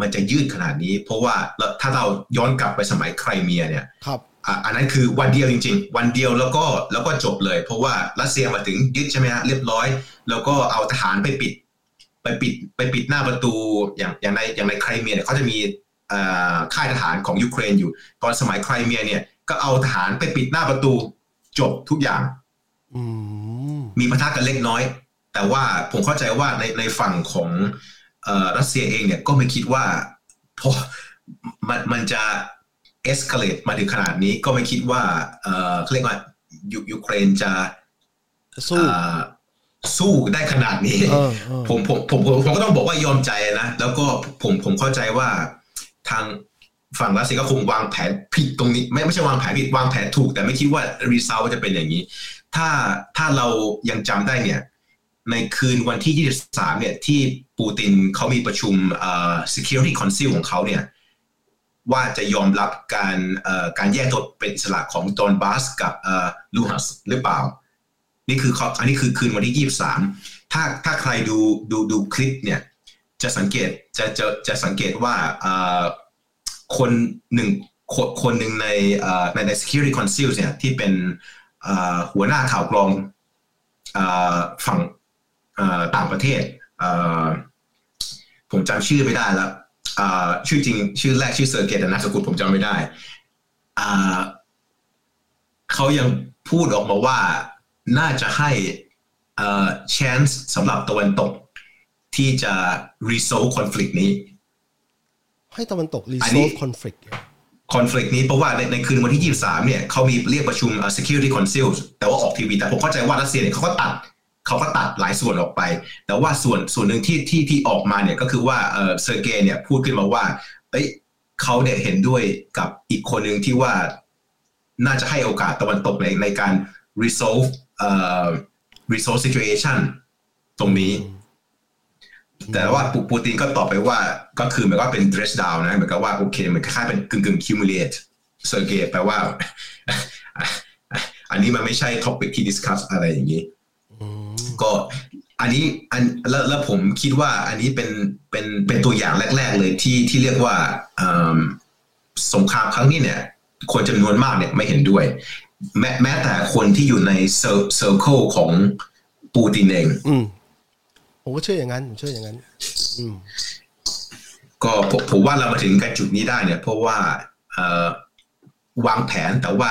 มันจะยืดขนาดนี้ เพราะว่าแล้วถ้าเราย้อนกลับไปสมัยไครเมียเนี่ยครับอะอันนั้นคือวันเดียวจริง ๆ วันเดียวแล้วก็แล้วก็จบเลย เพราะว่ารัสเซียมาถึงยึดใช่ไหมฮะเรียบร้อย แล้วก็เอาทหารไปปิด ไปปิดไปปิดหน้าประตูอย่างอย่างในอย่างในไครเมียเนี่ยเขาจะมีเอ่อ ค่ายทหารของยูเครนอยู่ ตอนสมัยไครเมียเนี่ยก็เอาทหารไปปิดหน้าประตูจบทุกอย่างอืมมีปะทะกันเล็กน้อย แต่ว่าผมเข้าใจว่าในในฝั่งของเอ่อรัสเซียเองเนี่ยก็ไม่คิดว่าพอมันมันจะ escalate มาถึงขนาดนี้ก็ไม่คิดว่าเอ่อเขาเรียกว่ายูยูเครนจะสู้เอ่อสู้ได้ขนาดนี้เออเออผมผมผมผมผมก็ต้องบอกว่ายอมใจนะ แล้วก็ผมผมเข้าใจว่า ทางฝั่งรัสเซียก็คงวางแผนผิดตรงนี้ ไม่ไม่ใช่วางแผนผิดวางแผนถูก แต่ไม่คิดว่า result จะเป็นอย่างนี้ ถ้าถ้าเรายังจำได้เนี่ย ในคืนวันที่ 23 เนี่ย ที่ปูตินเขามีประชุมเอ่อ security council ของเขาเนี่ย ว่าจะยอมรับการเอ่อการแยกตัวเป็นอิสระของดอนบาสกับเอ่อลูฮัสหรือเปล่า นี่คือเขาอันนี้คือคืนวันที่ 23 ถ้าถ้าใครดูดูดูคลิปเนี่ย จะสังเกตจะจะจะสังเกตว่าคนหนึ่งคนหนึ่งในในใน security council เนี่ยที่เป็นหัวหน้าข่าวกรองฝั่งต่างประเทศผมจำชื่อไม่ได้แล้วชื่อจริง ชื่อแรกชื่อเซอร์เกตนามสกุลผมจำไม่ได้เขายังพูดออกมาว่าน่าจะให้ chance สำหรับตะวันตก ที่จะ resolve conflict นี้ ให้ตะวันตกอันนี้ resolve conflict conflict นี้เพราะว่าในในคืนวันที่ 23 เนี่ยเขามีเรียกประชุมเอ่อ security council แต่ว่าออกทีวี แต่ผมเข้าใจว่ารัสเซียเนี่ยเขาก็ตัดเขาก็ตัดหลายส่วนออกไป แต่ว่าส่วนส่วนหนึ่งที่ที่ที่ออกมาเนี่ยก็คือว่าเออเซอร์เกย์เนี่ยพูดขึ้นมาว่าเอ้ยเขาเนี่ยเห็นด้วยกับอีกคนหนึ่งที่ว่าน่าจะให้โอกาสตะวันตกในในการ resolve เอ่อ resolve situation ตรงนี้ แต่ว่าปูปูตินก็ตอบไปว่าก็คือหมายว่าเป็น dress down นะเหมือนกับว่าโอเคมันคล้ายๆเป็นกึ่งกึ่ง humiliate เซอร์เกย์แปลว่า อันนี้มันไม่ใช่ topic ที่ discuss อะไรอย่างนี้อืมก็อันนี้อันแล้วแล้วผมคิดว่าอันนี้เป็นเป็นเป็นตัวอย่างแรก ๆ เลยที่ที่เรียกว่าเอิ่มสงครามครั้งนี้เนี่ย คนจำนวนมากเนี่ยไม่เห็นด้วย แม้แม้แต่คนที่อยู่ในเซอร์ circle ของปูตินเองอืม ผมก็เชื่ออย่างนั้นผมเชื่ออย่างนั้น อืม ก็ผมผมว่าเรามาถึงกันจุดนี้ได้เนี่ย เพราะว่า เอ่อวางแผนแต่ว่า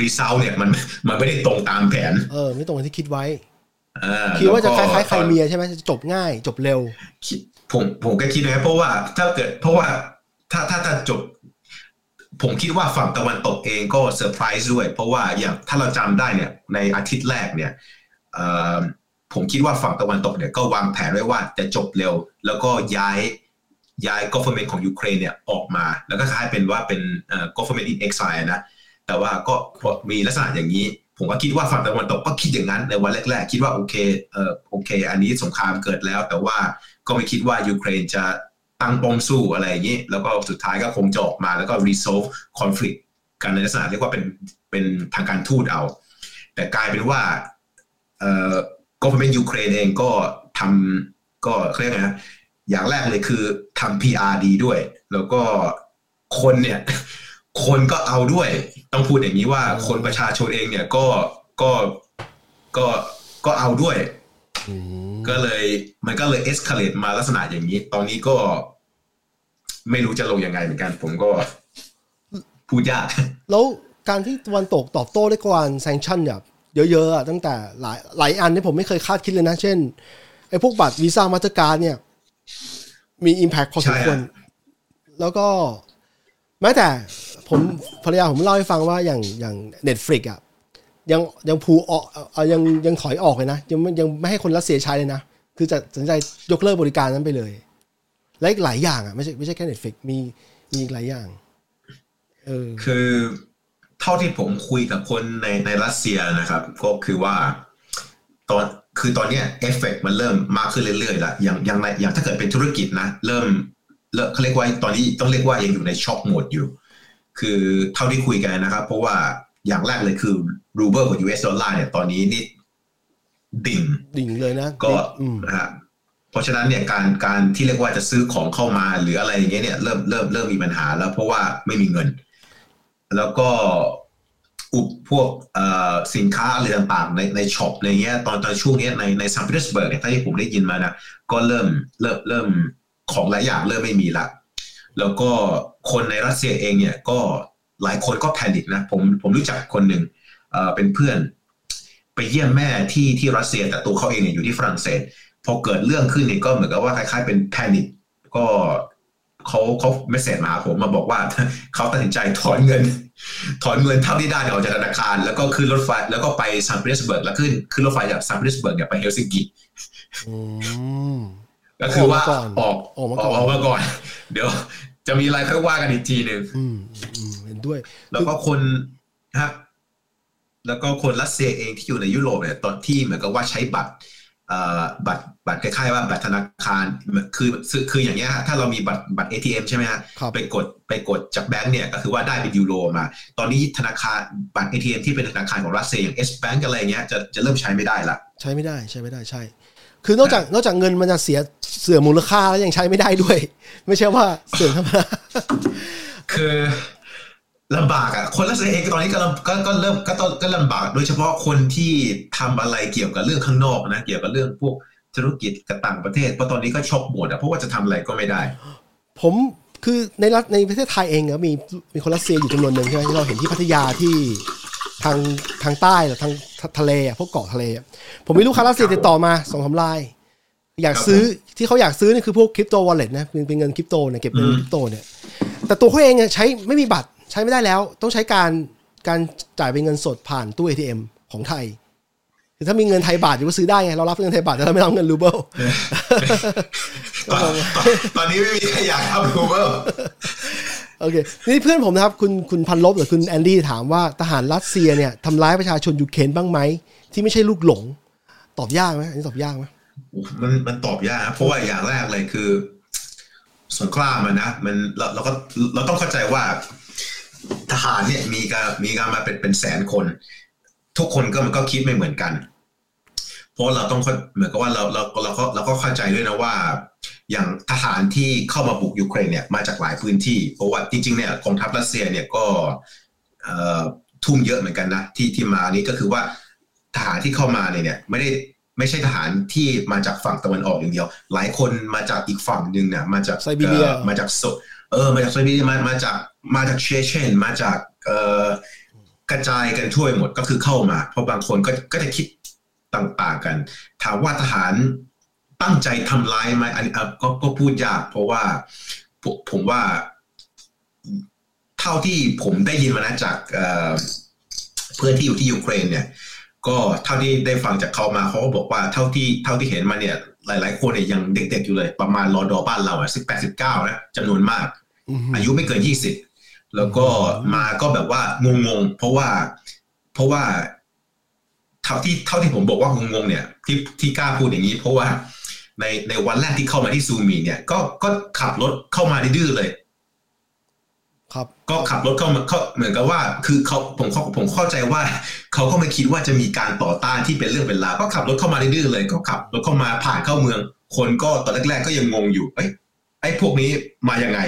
result เนี่ยมันมันไม่ได้ตรงตามแผน เออ ไม่ตรงกับที่คิดไว้เออคิดว่าจะคแล้ล้ายๆใครตอนเมียใช่ไหมจะจบง่าย จบเร็วคิดผมผมก็คิดนะเพราะว่าถ้าเกิด เพราะว่าถ้าถ้าถ้าจบ ผมคิดว่าฝั่งตะวันตกเองก็เซอร์ไพรส์ด้วย เพราะว่าอย่างถ้าเราจำได้เนี่ย ในอาทิตย์แรกเนี่ยเอ่อ ผมคิดว่าฝั่งตะวันตกเนี่ยก็วางแผนไว้ว่าจะจบเร็ว แล้วก็ย้ายย้าย government ของยูเครนเนี่ยออกมา แล้วก็คล้ายเป็นว่าเป็นเอ่อ government in exile นะแต่ว่าก็มีลักษณะอย่างนี้ ผมก็คิดว่าฝั่งตะวันตกก็คิดอย่างนั้นในวันแรก ๆ คิดว่าโอเคเออโอเค อันนี้สงครามเกิดแล้ว แต่ว่าก็ไม่คิดว่ายูเครนจะตั้งป้อมสู้อะไรอย่างนี้ แล้วก็สุดท้ายก็คงจะออกมาแล้วก็ resolve conflict กันในลักษณะเรียกว่าเป็นเป็นทางการทูตเอา แต่กลายเป็นว่าเออ ก็เป็นยูเครนเองก็ทำก็เรียกไงนะอย่างแรกเลยคือทำ PR ดีด้วย แล้วก็คนเนี่ย คนก็เอาด้วย ต้องพูดอย่างนี้ว่าคนประชาชนเองเนี่ยก็ก็ก็ก็เอาด้วยอืมก็เลยมันก็เลย escalate มาลักษณะอย่างนี้ ตอนนี้ก็ไม่รู้จะลงยังไงเหมือนกัน ผมก็พูดยาก แล้วการที่ตะวันตกตอบโต้ด้วยการ sanction แบบ เยอะๆอะตั้งแต่หลายหลายอันที่ผมไม่เคยคาดคิดเลยนะ เช่นไอ้พวกบัตรวีซ่ามาสเตอร์การ์ดเนี่ย มี Impact พอสมควรใช่ฮะแล้วก็แม้แต่ผมภรรยาผมเล่าให้ฟังว่าอย่างอย่าง Netflix อะยังยังพูออกเอ่อยังยังถอยออกเลยนะ ยังไม่ยังไม่ให้คนรัสเซียใช้เลยนะ คือจะตัดสินใจยกเลิกบริการนั้นไปเลย และอีกหลายอย่างอะ ไม่ใช่ไม่ใช่แค่ Netflix มีมีอีกหลายอย่าง เออคือ เท่าที่ผมคุยกับคนในในรัสเซียนะครับ ก็คือว่าตอนคือตอนเนี้ยเอฟเฟกมันเริ่มมากขึ้นเรื่อยๆแล้วอย่างอย่างในอย่างถ้าเกิดเป็นธุรกิจนะ เริ่มเริ่มเขาเรียกว่าตอนนี้ต้องเรียกว่ายังอยู่ในช็อคโหมดอยู่ คือเท่าที่คุยกันนะครับ เพราะว่าอย่างแรกเลยคือรูเบิลกับ US ดอลลาร์เนี่ยตอนนี้นี่ดิ่งดิ่งเลยนะ ก็อืมนะฮะเพราะฉะนั้นเนี่ยการการที่เรียกว่าจะซื้อของเข้ามาหรืออะไรอย่างเงี้ยเนี่ยเริ่มเริ่มเริ่มมีปัญหาแล้วเพราะว่าไม่มีเงิน แล้วก็อุปพวกสินค้าอะไรต่างๆในใน shop ในเงี้ยตอนตอนช่วงเนี้ยในในเซนต์ปีเตอร์สเบิร์กเนี่ยถ้าที่ผมได้ยินมานะก็เริ่มเริ่มเริ่มของหลายอย่างเริ่มไม่มีละ แล้วก็คนในรัสเซียเองเนี่ยก็หลายคนก็ panic นะผมผมรู้จักคนหนึ่งเอ่อเป็นเพื่อน ไปเยี่ยมแม่ที่ที่รัสเซียแต่ตัวเขาเองเนี่ยอยู่ที่ฝรั่งเศสพอเกิดเรื่องขึ้นเนี่ยก็เหมือนกับว่าคล้ายๆเป็น panic ก็ เขาเขา message มาหาผมมาบอกว่าเขาตัดสินใจถอนเงิน ถอนเงินเท่าที่ได้เนี่ยออกจากธนาคาร แล้วก็ขึ้นรถไฟแล้วก็ไปเซนต์ปีเตอร์สเบิร์กแล้วขึ้นขึ้นรถไฟจากเซนต์ปีเตอร์สเบิร์กเนี่ยไปเฮลซิงกิอืมก็คือว่าออกมาก่อนออกออกมาก่อนออกมาก่อน เดี๋ยว จะมีอะไรค่อยว่ากันอีกทีหนึ่งอืมอืมเห็นด้วย แล้วก็คนฮะแล้วก็คนรัสเซียเองที่อยู่ในยุโรปเนี่ยตอนที่เหมือนกับว่าใช้บัตรเอ่อ บัตรบัตรคล้ายๆว่าบัตรธนาคารคือคือคืออย่างเงี้ยฮะถ้าเรามีบัตรบัตร ATM ใช่ไหมฮะครับไปกดไปกดจากแบงก์เนี่ยก็คือว่าได้เป็นยูโรมา ตอนนี้ธนาคารบัตร ATM ที่เป็นธนาคารของรัสเซียอย่าง S Bank อะไรเงี้ยจะจะเริ่มใช้ไม่ได้ละใช้ไม่ได้ใช้ไม่ได้ใช่ คือนอกจากนอกจากเงินมันจะเสียเสื่อมมูลค่าแล้วยังใช้ไม่ได้ด้วย ไม่ใช่ว่าเสื่อมธรรมดาคือ ลำบากอะคนรัสเซียเองตอนนี้ก็ลำก็ก็เริ่มก็ต้องก็ลำบาก โดยเฉพาะคนที่ทำอะไรเกี่ยวกับเรื่องข้างนอกนะเกี่ยวกับเรื่องพวกธุรกิจกับต่างประเทศเพราะตอนนี้ก็ช็อกหมดอะเพราะว่าจะทำอะไรก็ไม่ได้ ผมคือในรัฐในประเทศไทยเองก็มีมีคนรัสเซียอยู่จำนวนหนึ่งใช่ไหมที่เราเห็นที่พัทยาที่ทางทางใต้หรือทางทะเลอะพวกเกาะทะเลอะผมมีลูกค้ารัสเซียติดต่อมาสองสามราย อยากซื้อที่เขาอยากซื้อนี่คือพวก crypto wallet นะเป็นเป็นเงินคริปโตเนี่ยเก็บเงินอืมคริปโตเนี่ยแต่ตัวเขาเองเนี่ยใช้ไม่มีบัตร ใช้ไม่ได้แล้วต้องใช้การการจ่ายเป็นเงินสดผ่านตู้ ATM ของไทยคือถ้ามีเงินไทยบาทอยู่ก็ซื้อได้ไงเรารับเงินไทยบาทแต่เราไม่รับเงินรูเบิลตอนตอนตอนนี้ไม่มีใครอยากทำรูเบิลโอเคนี่เพื่อนผมนะครับ คุณคุณพันลบหรือคุณแอนดี้ถามว่าทหารรัสเซียเนี่ยทำร้ายประชาชนยูเครนบ้างไหม ที่ไม่ใช่ลูกหลง ตอบยากไหมอันนี้ตอบยากไหมมันมันตอบยากนะเพราะว่าอย่างแรกเลยคือสงครามมันนะมันเราเราก็เราต้องเข้าใจว่า ทหารเนี่ยมีการมีการมาเป็นเป็นแสนคน ทุกคนก็มันก็คิดไม่เหมือนกัน เพราะเราต้องเข้าเหมือนกับว่าเราเราเราก็เราก็เข้าใจด้วยนะว่า อย่างทหารที่เข้ามาบุกยูเครนเนี่ยมาจากหลายพื้นที่ เพราะว่าจริงๆเนี่ยกองทัพรัสเซียเนี่ยก็เอ่อทุ่มเยอะเหมือนกันนะที่ที่มานี้ก็คือว่าทหารที่เข้ามาเนี่ยเนี่ยไม่ได้ไม่ใช่ทหารที่มาจากฝั่งตะวันออกอย่างเดียว หลายคนมาจากอีกฝั่งหนึ่งเนี่ยมาจากไซบีเรียอ่อมาจากโซเออมาจากไซบีเรียมามาจาก มาจากเชเชนมาจากเอ่อกระจายกันทั่วหมดก็คือเข้ามา เพราะบางคนก็ก็จะคิดต่างๆกัน ถามว่าทหารตั้งใจทำร้ายไหมอันนี้อะก็ก็พูดยาก เพราะว่าผมผมว่าเท่าที่ผมได้ยินมานะจากเอ่อเพื่อนที่อยู่ที่ยูเครนเนี่ย ก็เท่าที่ได้ฟังจากเขามาเขาก็บอกว่าเท่าที่เท่าที่เห็นมาเนี่ยหลาย ๆ คนเนี่ยยังเด็ก ๆ อยู่เลย ประมาณรอดอบ้านเราอะสิบแปดสิบเก้านะจำนวนมากอืมอายุไม่เกินยี่สิบ แล้วก็มาก็แบบว่างงๆเพราะว่า เพราะว่าเท่าที่เท่าที่ผมบอกว่างงๆเนี่ยที่ที่กล้าพูดอย่างนี้ เพราะว่าในในวันแรกที่เข้ามาที่ซูมีเนี่ย ก็ก็ขับรถเข้ามาดื้อเลย ครับ ก็ขับรถเข้ามาเขาเหมือนกับว่า คือเขาผมเขาผมเข้าใจว่าเขาก็ไม่คิดว่าจะมีการต่อต้านที่เป็นเรื่องเป็นราวก็ขับรถเข้ามาดื้อเลย ก็ขับรถเข้ามาผ่านเข้าเมือง คนก็ตอนแรกๆก็ยังงงอยู่เอ้ยไอ้พวกนี้มายังไง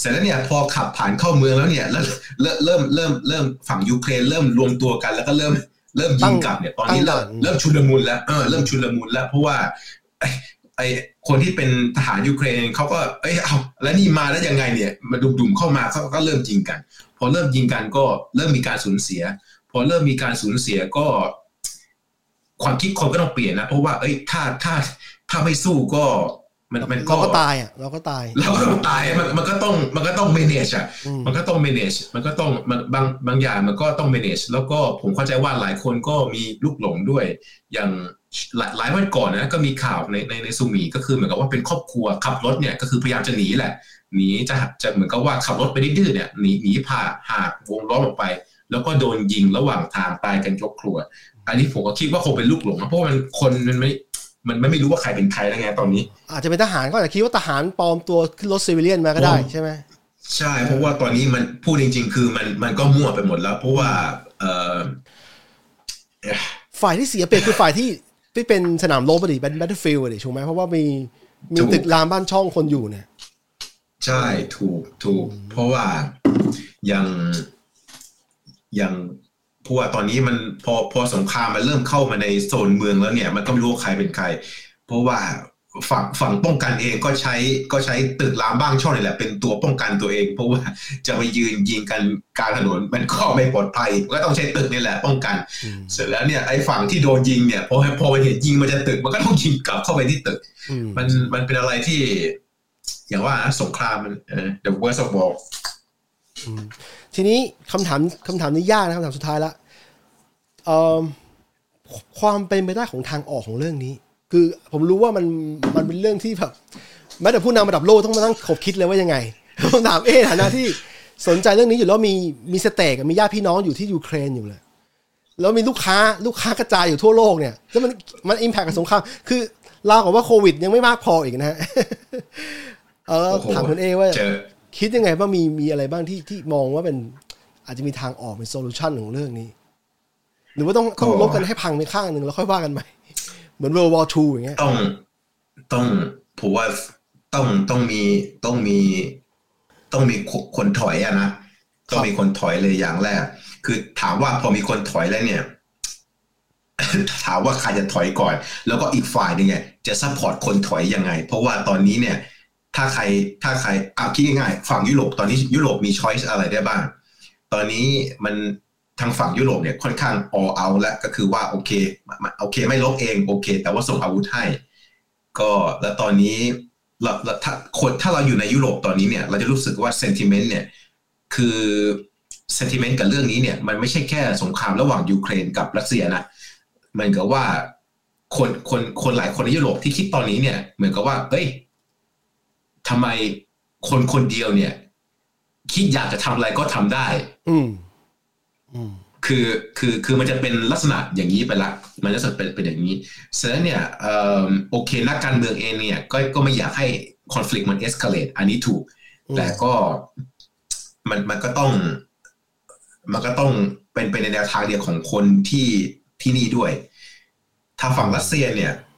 เสร็จแล้วเนี่ยพอขับผ่านเข้าเมืองแล้วเนี่ยแล้วเริ่มเริ่มเริ่มเริ่มฝั่งยูเครนเริ่มรวมตัวกัน แล้วก็เริ่มเริ่มยิงกลับเนี่ยตอนนี้เริ่มเริ่มชุลมุนแล้วเออเริ่มชุลมุนแล้ว เพราะว่าไอ้ไอ้คนที่เป็นทหารยูเครนเขาก็เอ้ยเอาแล้วนี่มาแล้วยังไงเนี่ยมาดุมๆเข้ามาเขาก็เริ่มยิงกัน พอเริ่มยิงกันก็เริ่มมีการสูญเสีย พอเริ่มมีการสูญเสียก็ ความคิดคนก็ต้องเปลี่ยนนะเพราะว่าเอ้ยถ้าถ้าถ้าไม่สู้ก็ มันมันก็เราก็ตายอะเราก็ตายเราก็ต้องตายมันมันก็ต้องมันก็ต้อง manage อะอืมมันก็ต้อง manage มันก็ต้องมันบางบางอย่างมันก็ต้อง manage แล้วก็ผมเข้าใจว่าหลายคนก็มีลูกหลงด้วย อย่างหลายหลายวันก่อนนะก็มีข่าวในในในซูมีก็คือเหมือนกับว่าเป็นครอบครัวขับรถเนี่ยก็คือพยายามจะหนีแหละหนีจะจะเหมือนกับว่าขับรถไปดื้อๆเนี่ยหนีหนีผ่าหากวงล้อมออกไป แล้วก็โดนยิงระหว่างทางตายกันยกครัว อันนี้ผมก็คิดว่าคงเป็นลูกหลงนะเพราะว่ามันคนมันไม่ มันไม่รู้ว่าใครเป็นใครแล้วไงตอนนี้ อาจจะเป็นทหารก็อาจจะคิดว่าทหารปลอมตัวขึ้นรถ civilian มาก็ได้โอ้ใช่ไหมใช่เพราะว่าตอนนี้มันพูดจริง ๆ คือมันมันก็มั่วไปหมดแล้ว เพราะว่าเออฝ่ายที่เสียเปรียบคือฝ่ายที่ที่เป็นสนามรบอะดิเป็น battlefield อะดิถูกไหมเพราะว่ามีมีถูกตึกรามบ้านช่องคนอยู่เนี่ย ใช่ถูกถูก เพราะว่ายังยัง เพราะว่าตอนนี้มันพอพอสงครามมันเริ่มเข้ามาในโซนเมืองแล้วเนี่ย มันก็ไม่รู้ว่าใครเป็นใคร เพราะว่าฝั่งฝั่งป้องกันเองก็ใช้ก็ใช้ตึกรามบ้างช่องนี่แหละ เป็นตัวป้องกันตัวเอง เพราะว่าจะไปยืนยิงกันกลางถนนมันก็ไม่ปลอดภัยก็ต้องใช้ตึกนี่แหละ ป้องกันอืมเสร็จแล้วเนี่ยไอ้ฝั่งที่โดนยิงเนี่ยพอพอไปเห็นยิงมันจะตึกมันก็ต้องยิงกลับเข้าไปที่ตึกอืมมันมันเป็นอะไรที่ อย่างว่านะสงครามมันเออ the worst of war อืม ทีนี้คำถามคำถามนี้ยากนะคำถามสุดท้ายละเอ่อความเป็นไปได้ของทางออกของเรื่องนี้ คือผมรู้ว่ามันมันเป็นเรื่องที่แบบแม้แต่ผู้นำระดับโลกต้องมานั่งขบคิดเลยว่ายังไงผมถามเอ๊ะฐานะที่สนใจเรื่องนี้อยู่แล้วมีมีสเต็กอะมีญาติพี่น้องอยู่ที่ยูเครนอยู่เลยแล้วมีลูกค้าลูกค้ากระจายอยู่ทั่วโลกเนี่ยแล้วมันมันอิมแพคกับสงครามคือลาวกับว่าโควิดยังไม่มากพออีกนะฮะเออโอ้โหถามคุณเอว่าเจอ คิดยังไงบ้างมีมีอะไรบ้างที่ที่มองว่าเป็นอาจจะมีทางออกเป็นโซลูชันของเรื่องนี้ หรือว่าต้องต้องก็ลบกันให้พังไปข้างหนึ่งแล้วค่อยว่ากันใหม่ เหมือน World War II อย่างเงี้ยต้องต้องผมว่าต้องต้องมีต้องมี ต้องมีคนถอยอะนะต้องมีคนถอยเลยอย่างแรก คือถามว่าพอมีคนถอยแล้วเนี่ย ถามว่าใครจะถอยก่อน แล้วก็อีกฝ่ายหนึ่งเนี่ยจะ support คนถอยยังไง เพราะว่าตอนนี้เนี่ย ถ้าใครถ้าใครเอาคิดง่ายๆฝั่งยุโรปตอนนี้ยุโรปมี choice อะไรได้บ้าง ตอนนี้มันทางฝั่งยุโรปเนี่ยค่อนข้าง all out แล้วก็คือว่าโอเคโอเคไม่รบเองโอเค แต่ว่าส่งอาวุธให้ ก็แล้วตอนนี้เราเราถ้าคนถ้าเราอยู่ในยุโรปตอนนี้เนี่ย เราจะรู้สึกว่า sentiment เนี่ยคือ sentiment กับเรื่องนี้เนี่ย มันไม่ใช่แค่สงครามระหว่างยูเครนกับรัสเซียนะเหมือนกับว่าคนคนคนหลายคนในยุโรปที่คิดตอนนี้เนี่ย เหมือนกับว่าเอ้ย ทำไมคนคนเดียวเนี่ย คิดอยากจะทำอะไรก็ทำได้ อืมอืมคือคือคือมันจะเป็นลักษณะอย่างนี้ไปละ มันจะเป็นเป็นอย่างนี้ฉะนั้นเนี่ยเอ่อโอเคนักการเมืองเองเนี่ย ก็ก็ไม่อยากให้คอน FLICT มัน escalate อันนี้ถูกอืมแต่ก็มันมันก็ต้องมันก็ต้องเป็นไปในแนวทางเดียวของคนที่ที่นี่ด้วย ถ้าฝั่งรัสเซียเนี่ยผม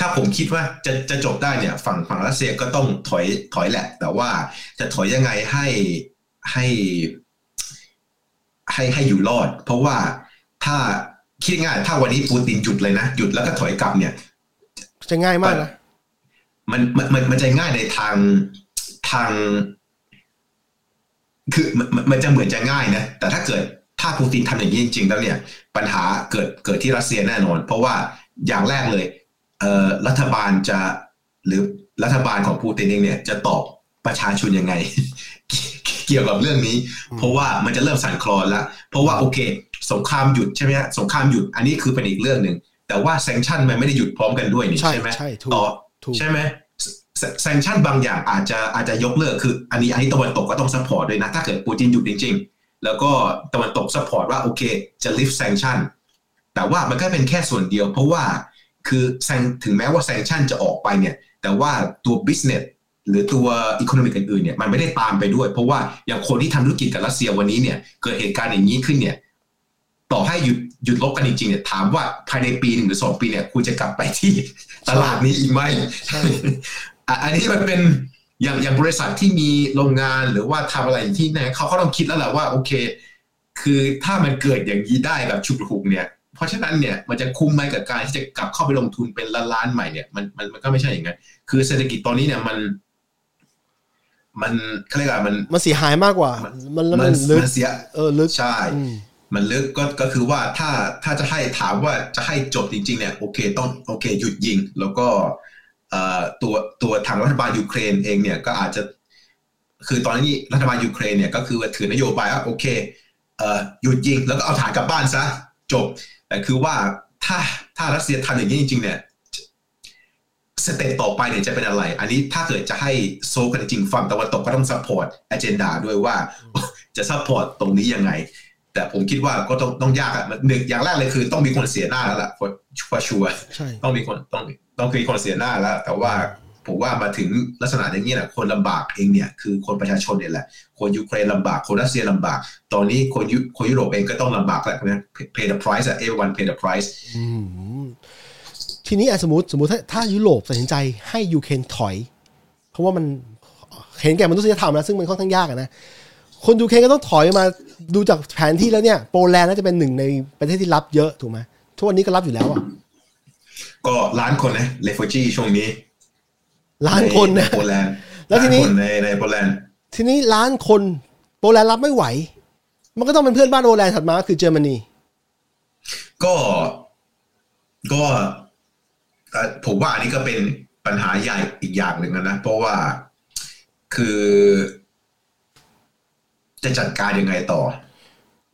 ถ้าผมคิดว่าจะจะจบได้เนี่ย ฝั่งฝั่งรัสเซียก็ต้องถอยถอยแหละ แต่ว่าจะถอยยังไงให้ให้ ให้ให้อยู่รอด เพราะว่าถ้าคิดง่ายถ้าวันนี้ปูตินหยุดเลยนะหยุดแล้วก็ถอยกลับเนี่ย จะง่ายมากนะมันมันมันมันจะง่ายในทางทาง คือมันมันมันจะเหมือนจะง่ายนะแต่ถ้าเกิดถ้าปูตินทำอย่างนี้จริง ๆ แล้วเนี่ย ปัญหาเกิดเกิดที่รัสเซียแน่นอน เพราะว่าอย่างแรกเลยเอ่อ รัฐบาลจะหรือรัฐบาลของปูตินเองเนี่ยจะตอบประชาชนยังไง เกี่ยวกับเรื่องนี้ เพราะว่ามันจะเริ่มสั่นคลอนแล้ว เพราะว่าโอเค สงครามหยุดใช่ไหมฮะสงครามหยุดอันนี้คือเป็นอีกเรื่องหนึ่งแต่ว่าแซงชั่นมันไม่ได้หยุดพร้อมกันด้วยนี่ใช่ใช่ไหมใช่ถูกต่อถูกใช่ไหม sanction บางอย่างอาจจะอาจจะยกเลิกคือ อันนี้อันนี้ตะวันตกก็ต้อง support ด้วยนะถ้าเกิดปูตินหยุดจริง ๆ แล้วก็ตะวันตก support ว่าโอเคจะ lift sanction แต่ว่ามันก็เป็นแค่ส่วนเดียว เพราะว่า คือ sanc ถึงแม้ว่า sanction จะออกไปเนี่ย แต่ว่าตัว business หรือตัว economic อื่นๆเนี่ยมันไม่ได้ตามไปด้วย เพราะว่าอย่างคนที่ทำธุรกิจกับรัสเซียวันนี้เนี่ยเกิดเหตุการณ์อย่างนี้ขึ้นเนี่ยต่อให้หยุดหยุดรบกันจริงๆเนี่ยถามว่าภายในปีหนึ่งหรือสองปีเนี่ยคุณจะกลับไปที่ตลาดนี้อีกไหมใช่อะอันนี้มันเป็นอย่างอย่างบริษัทที่มีโรงงานหรือว่าทำอะไรอย่างที่เนี่ยเขาเขาต้องคิดแล้วแหละว่าโอเค คือถ้ามันเกิดอย่างนี้ได้กับชุกหุกเนี่ย เพราะฉะนั้นเนี่ยมันจะคุ้มไหมกับการที่จะกลับเข้าไปลงทุนเป็นล้านล้านๆใหม่เนี่ยมันมันมันก็ไม่ใช่อย่างนั้นคือเศรษฐกิจตอนนี้เนี่ยมัน มันเขาเรียกว่ามันมันเสียหายมากกว่า มันแล้วมัมันนลึกมันเสียเออลึกใช่อืมมันลึกก็ก็คือว่าถ้าถ้าจะให้ถามว่าจะให้จบจริง ๆ เนี่ยโอเคต้องโอเค หยุดยิง แล้วก็เอ่อตัวตัวทางรัฐบาลยูเครนเองเนี่ยก็อาจจะ คือตอนนี้รัฐบาลยูเครนเนี่ยก็คือถือนโยบายว่าโอเคเอ่อหยุดยิงแล้วก็เอาทหารกลับบ้านซะจบ แต่คือว่าถ้าถ้ารัสเซียทำอย่างนี้จริง ๆ เนี่ย step ต่อไปเนี่ยจะเป็นอะไร อันนี้ถ้าเกิดจะให้ solve กันจริงๆฝั่งตะวันตกก็ต้อง support agenda ด้วยว่าจะ support ตรงนี้ยังไง แต่ผมคิดว่าก็ต้องต้องยากอะหนึ่งอย่างแรกเลยคือ ต้องมีคนเสียหน้าแล้วล่ะชัวร์ชัวร์ใช่ต้องมีคนต้องต้องมีคนเสียหน้าแล้ว แต่ว่า ผมว่ามาถึงลักษณะอย่างนี้แหละคนลำบากเองเนี่ยคือคนประชาชนเนี่ยแหละ คนยูเครนลำบาก คนรัสเซียลำบาก ตอนนี้คนยุคนยุโรปเองก็ต้องลำบากแล้วนะ pay the price อะ everyone pay the price อืมทีนี้อะสมมติสมมติถ้าถ้ายุโรปตัดสินใจให้ยูเครนถอย เพราะว่ามันเห็นแก่มนุษยธรรมนะซึ่งมันค่อนข้างยากอะนะคนยูเครนก็ต้องถอยมาดูจากแผนที่แล้วเนี่ยโปแลนด์น่าจะเป็นหนึ่งในประเทศที่รับเยอะถูกไหมทุกวันนี้ก็รับอยู่แล้วอะก็ล้านคนนะ refugee ช่วงนี้ ล้านคนนะใโปแลนด์แล้วทีนี้านคนในในโปแลนด์ทีนี้ล้านคนโปแลนด์รับไม่ไหว มันก็ต้องเป็นเพื่อนบ้านโปแลนด์ถัดมาก็คือเยอรมนี ก็ก็เอ่อผมว่าอันนี้ก็เป็นปัญหาใหญ่อีกอย่างหนึ่งนะ เพราะว่าคือ จะจัดการยังไงต่อ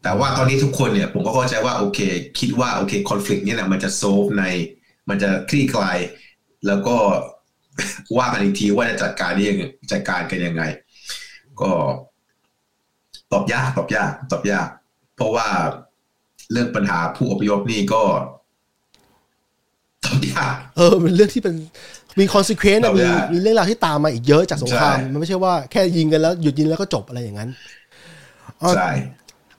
แต่ว่าตอนนี้ทุกคนเนี่ย ผมก็เข้าใจว่าโอเค คิดว่าโอเคคอน FLICT เนี่ยนะมันจะโซฟใน มันจะคลี่คลาย แล้วก็ ว่ากันอีกทีว่าจะจัดการนี่ยังไงจัดการกันยังไง ก็ตอบยากตอบยากตอบยาก เพราะว่าเรื่องปัญหาผู้อพยพนี่ก็ตอบยากเออมันเรื่องที่เป็นมี consequence เรามีเนี่ยมีเรื่องราวที่ตามมาอีกเยอะจากสงครามใช่มันไม่ใช่ว่าแค่ยิงกันแล้วหยุดยิงแล้วก็จบอะไรอย่างนั้นอ๋อใช่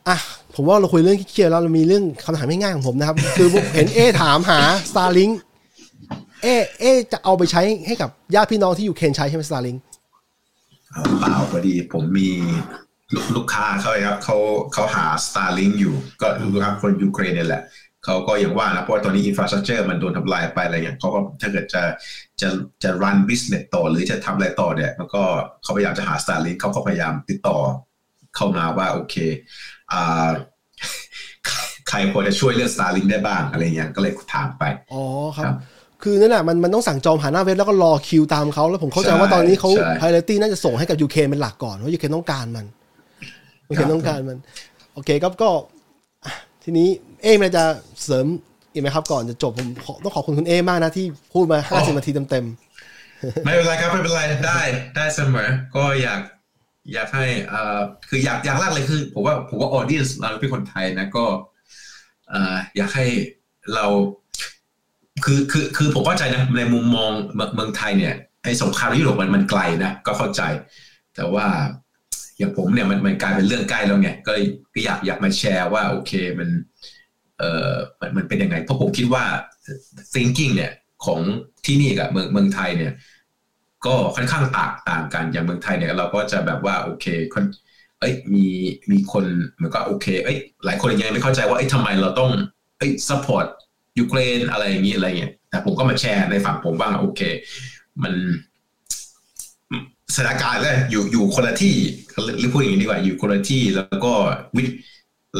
อะผมว่าเราคุยเรื่องเครียดแล้วเรามีเรื่องคำถามง่ายๆของผมนะครับ คือผมเห็นเอถามหา Starlink เอเอจะเอาไปใช้ให้กับญาติพี่น้องที่อยู่ยูเครนใช้ใช่ไหม Starlink เอาเปล่าพอดีผมมีลูกลูกค้าเขาครับเขาเขาหา Starlink อยู่ ก็ลูกค้าคนยูเครนเนี่ยแหละเขาก็อย่างว่านะเพราะว่าตอนนี้อินฟราสตรักเจอร์มันโดนทำลายไปอะไรเงี้ยเขาก็ถ้าเกิดจะจะจะ run business ต่อหรือจะทำอะไรต่อเนี่ยมันก็เขาพยายามจะหา Starlink เขาก็พยายามติดต่อเข้ามาว่าโอเคอ่าใครพอจะช่วยเรื่อง Starlink ได้บ้างอะไรเงี้ยก็เลยถามไปอ๋อครัครับบ คือนั่นแหละมันมันต้องสั่งจองผ่านหน้าเว็บแล้วก็รอคิวตามเขาแล้วผมเข้าใจใช่ว่าตอนนี้เขาใช่ priority น่าจะส่งให้กับยูเครนเป็นหลักก่อนเพราะยูเครนต้องการมันยูเครครันบต้องการมัน โอเคครับก็อะทีนี้เอมจะเสริมอีกไหมครับก่อนจะจบผมขอต้องขอบคุณคุณเอมากนะที่พูดมาห้าสิบนาทีเต็มไม่เป็นไรครับไม่เป็นไรได้ได้เสมอ ก็อยากอยากให้เอ่อคืออยากอยากแรกเลยคือ ผมว่าผมว่าออเดียนเราเป็นคนไทยนะก็เอ่ออยากให้เรา คือคือคือผมเข้าใจนะในมุมมองเมืองไทยเนี่ยไอ้สงครามยุโรปมันมันไกลนะก็เข้าใจ แต่ว่าอย่างผมเนี่ยมันมันกลายเป็นเรื่องใกล้แล้วไงก็เลยก็อยากอยากมาแชร์ว่าโอเคมันเอ่อมันมันเป็นยังไง เพราะผมคิดว่า thinking เนี่ยของที่นี่กับเมืองเมืองไทยเนี่ย ก็ค่อนข้างต่างต่างกันอย่างเมืองไทยเนี่ยเราก็จะแบบว่าโอเคคนเอ้ยมีมีคนเหมือนก็โอเค เอ้ยหลายคนยังไม่เข้าใจว่าเอ้ยทำไมเราต้องเอ้ย support ยูเครนอะไรอย่างนี้อะไรเงี้ยแต่ผมก็มาแชร์ในฝั่งผมบ้างโอเค มันสถานการณ์เลยอยู่อยู่คนละที่หรือพูดอย่างนี้ดีกว่าอยู่คนละที่แล้วก็วิ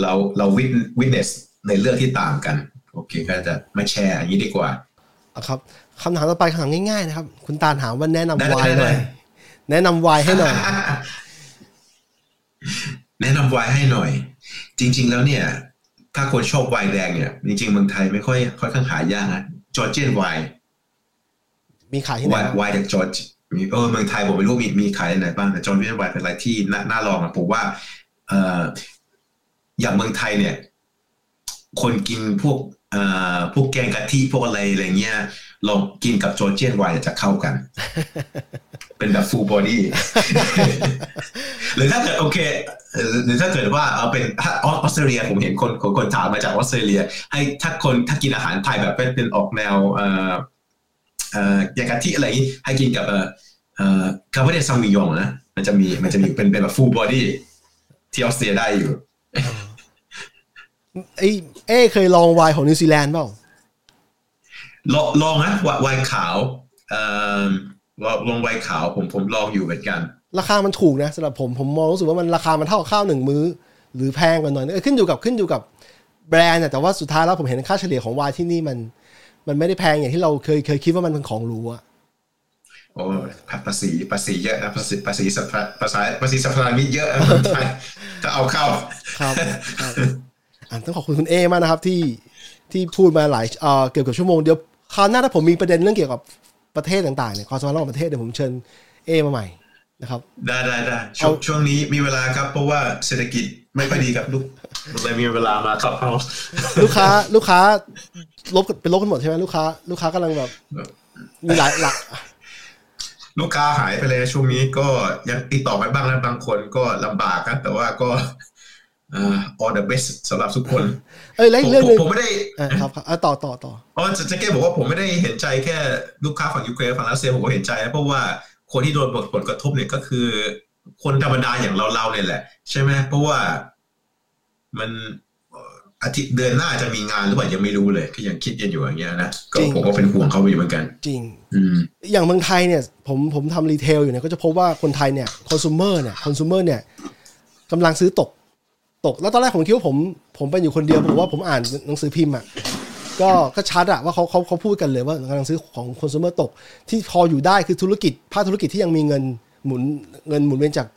เราเราวิทวิทเนสในเรื่องที่ต่างกัน โอเค ก็จะมาแชร์อย่างนี้ดีกว่าๆอะครับคำถามต่อไปคำถามง่ายๆนะครับ คุณตาลถามว่าแนะนำได้วายหน่อยได้แนะนำวายให้หน่อย แนะนำไวน์ให้หน่อย จริง ๆ แล้วเนี่ย ถ้าคนชอบไวน์แดงเนี่ย จริงๆเมืองไทยไม่ค่อยค่อนข้างหายากนะจอร์เจียนไวน์มีขายที่ไหนไวน์ครับไวน์จากจอร์จมีเออเมืองไทยผมไม่รู้มีมีขายที่ไหนบ้างแต่จอร์เจียนไวน์เป็นอะไรที่น่าน่าลองอะผมว่า เอ่ออย่างเมืองไทยเนี่ย คนกินพวกเอ่อ พวกแกงกะทิพวกอะไรอะไรเงี้ยลองกินกับ Georgian wine จะเข้ากัน เป็นแบบ full body หรือถ้าเกิดโอเคเอ่อหรือถ้าเกิดว่าเอาเป็นถ้าออสเตรเลียผมเห็นคนคนคนถามมาจากออสเตรเลีย ให้ถ้าคนถ้ากินอาหารไทยแบบเป็นเป็นออกแนวเอ่อเอ่อแกงกะทิอะไรอย่างงี้ให้กินกับเอ่อเอ่อ Cabernet Sauvignon นะมันจะมีมันจะมีเป็นเป็นแบบ full body ที่ออสเตรเลียได้อยู่ไอ้ เอ้เคยลองไวน์ของนิวซีแลนด์เปล่าลองลองนะวไวน์ขาวเอ่อลองลองไวน์ขาวผมผมลองอยู่เหมือนกัน ราคามันถูกนะสำหรับผมผมมองรู้สึกว่ามันราคามันเท่ากับข้าวหนึ่งมื้อ หรือแพงกว่าหน่อยเออขึ้นอยู่กับขึ้นอยู่กับแบรนด์อะแต่ว่าสุดท้ายแล้วผมเห็นค่าเฉลี่ยของไวน์ที่นี่มัน มันไม่ได้แพงอย่างที่เราเคยเคยคิดว่ามันเป็นของหรูอะโอ้ภาษีภาษีเยอะนะภาษีภาษีสรรพภาษาภาษีสรรพสามิตเยอะนะคนไทยจะเอาเข้าครับครับอะ ต้องขอบคุณคุณเอมากนะครับที่ที่พูดมาหลายเอ่อเกี่ยวกับชั่วโมงเดียวคราวหน้าถ้าผมมีประเด็นเรื่องเกี่ยวกับประเทศต่างๆเนี่ยความสัมพันธ์ระหว่างประเทศเดี๋ยวผมเชิญเอมาใหม่นะครับ ได้ได้ได้ช่วงเอาช่วงนี้มีเวลาครับ เพราะว่าเศรษฐกิจไม่ค่อยดีครับลูกเลยมีเวลามาครับเอาลูกค้าลูกค้าลบเป็นลบกันหมดใช่ไหมลูกค้า ลูกค้ากำลังแบบมีหลายหลักลูกค้าหายไปเลยช่วงนี้ก็ยังติดต่อไปบ้างนะบางคนก็ลำบากนะแต่ว่าก็เอ่อ all the best สำหรับทุกคนเอ้ยแล้วผอีมกเรื่องผหมนึ่งผมไม่ได้อะครับครับอะต่อต่อต่ออ๋อจะจะแก้บอกว่าผมไม่ได้เห็นใจแค่ลูกค้าฝั่งยูเครนฝั่งรัสเซียผมก็เห็นใจนะเพราะว่าคนที่โดนผลกระทบเนี่ยก็คือ คนธรรมดาอย่างเราเราเนี่ยแหละ ใช่ไหมเพราะว่ามันเอ่ออาทิตย์เดือนหน้าจะมีงานหรือเปล่ายังไม่รู้เลยก็ยังคิดกันอยู่อย่างเงี้ยนะก็ผมก็เป็นห่วงเขาอยู่เหมือนกัน จริงอืมอย่างเมืองไทยเนี่ย ผมผมทำรีเทลอยู่เนี่ยก็จะพบว่าคนไทยเนี่ยคอน sumer เนี่ยคอน sumer เนี่ยกำลังซื้อตก ตกแล้วตอนแรกผมคิดว่าผม ผมเป็นอยู่คนเดียวผมว่าผมอ่านหนังสือพิมพ์อะก็ก็ชัดอะว่าเขาเขาเขาพูดกันเลยว่ากำลังซื้อของคอน sumer ตก ที่พออยู่ได้คือธุรกิจภาคธุรกิจที่ยังมีเงินหมุนเงินหมุนเวียนจาก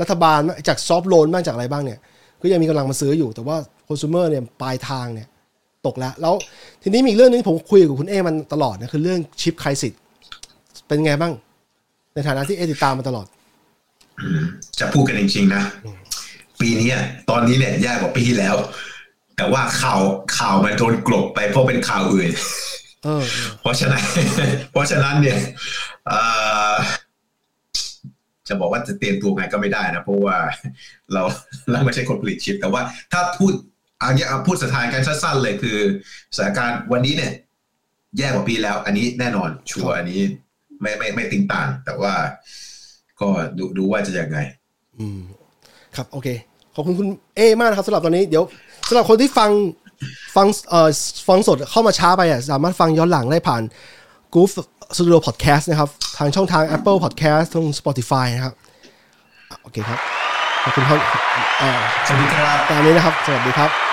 รัฐบาลจากซอฟท์โลนบ้างจากอะไรบ้างเนี่ยก็ยังมีกำลังมาซื้ออยู่แต่ว่าคอน sumer เนี่ยปลายทางเนี่ยตกแล้ว แล้วทีนี้มีเรื่องหนึงผมคุยกับคุณเอมันตลอดนะคือเรื่องชิปไครสิสเป็นไงบ้าง ในฐานะที่เอติดตามมาตลอด จะพูดกันจริงๆนะ ปีเนี้ยตอนนี้เนี่ยแย่กว่าปีที่แล้ว แต่ว่าข่าวข่าวมันโดนกลบไปเพราะเป็นข่าวอื่นเออเออเพราะฉะนั้น เพราะฉะนั้นเนี่ยเอ่อจะบอกว่าจะเตรียมตัวไงก็ไม่ได้นะเพราะว่าเราเราไม่ใช่คนผลิตชิป แต่ว่าถ้าพูดอันนี้เอาพูดสถานการณ์สั้นๆเลยคือสถานการณ์วันนี้เนี่ย แย่กว่าปีแล้ว อันนี้แน่นอนชัวร์อันนี้ไม่ไม่ไม่ติงต่าง แต่ว่าก็ดูดูว่าจะยังไง อืม ครับโอเคขอบคุณคุณเอมากนะครับสำหรับตอนนี้เดี๋ยวสำหรับคนที่ฟังฟังเอ่อฟังสดเข้ามาช้าไปอะสามารถฟังย้อนหลังได้ผ่าน Goof Studio Podcast นะครับ ทางช่องทาง Apple Podcast ทาง Spotify นะครับอะโอเคครับ ขอบคุณครับอ่าสวัสดีครับตามนี้นะครับ สวัสดีครับ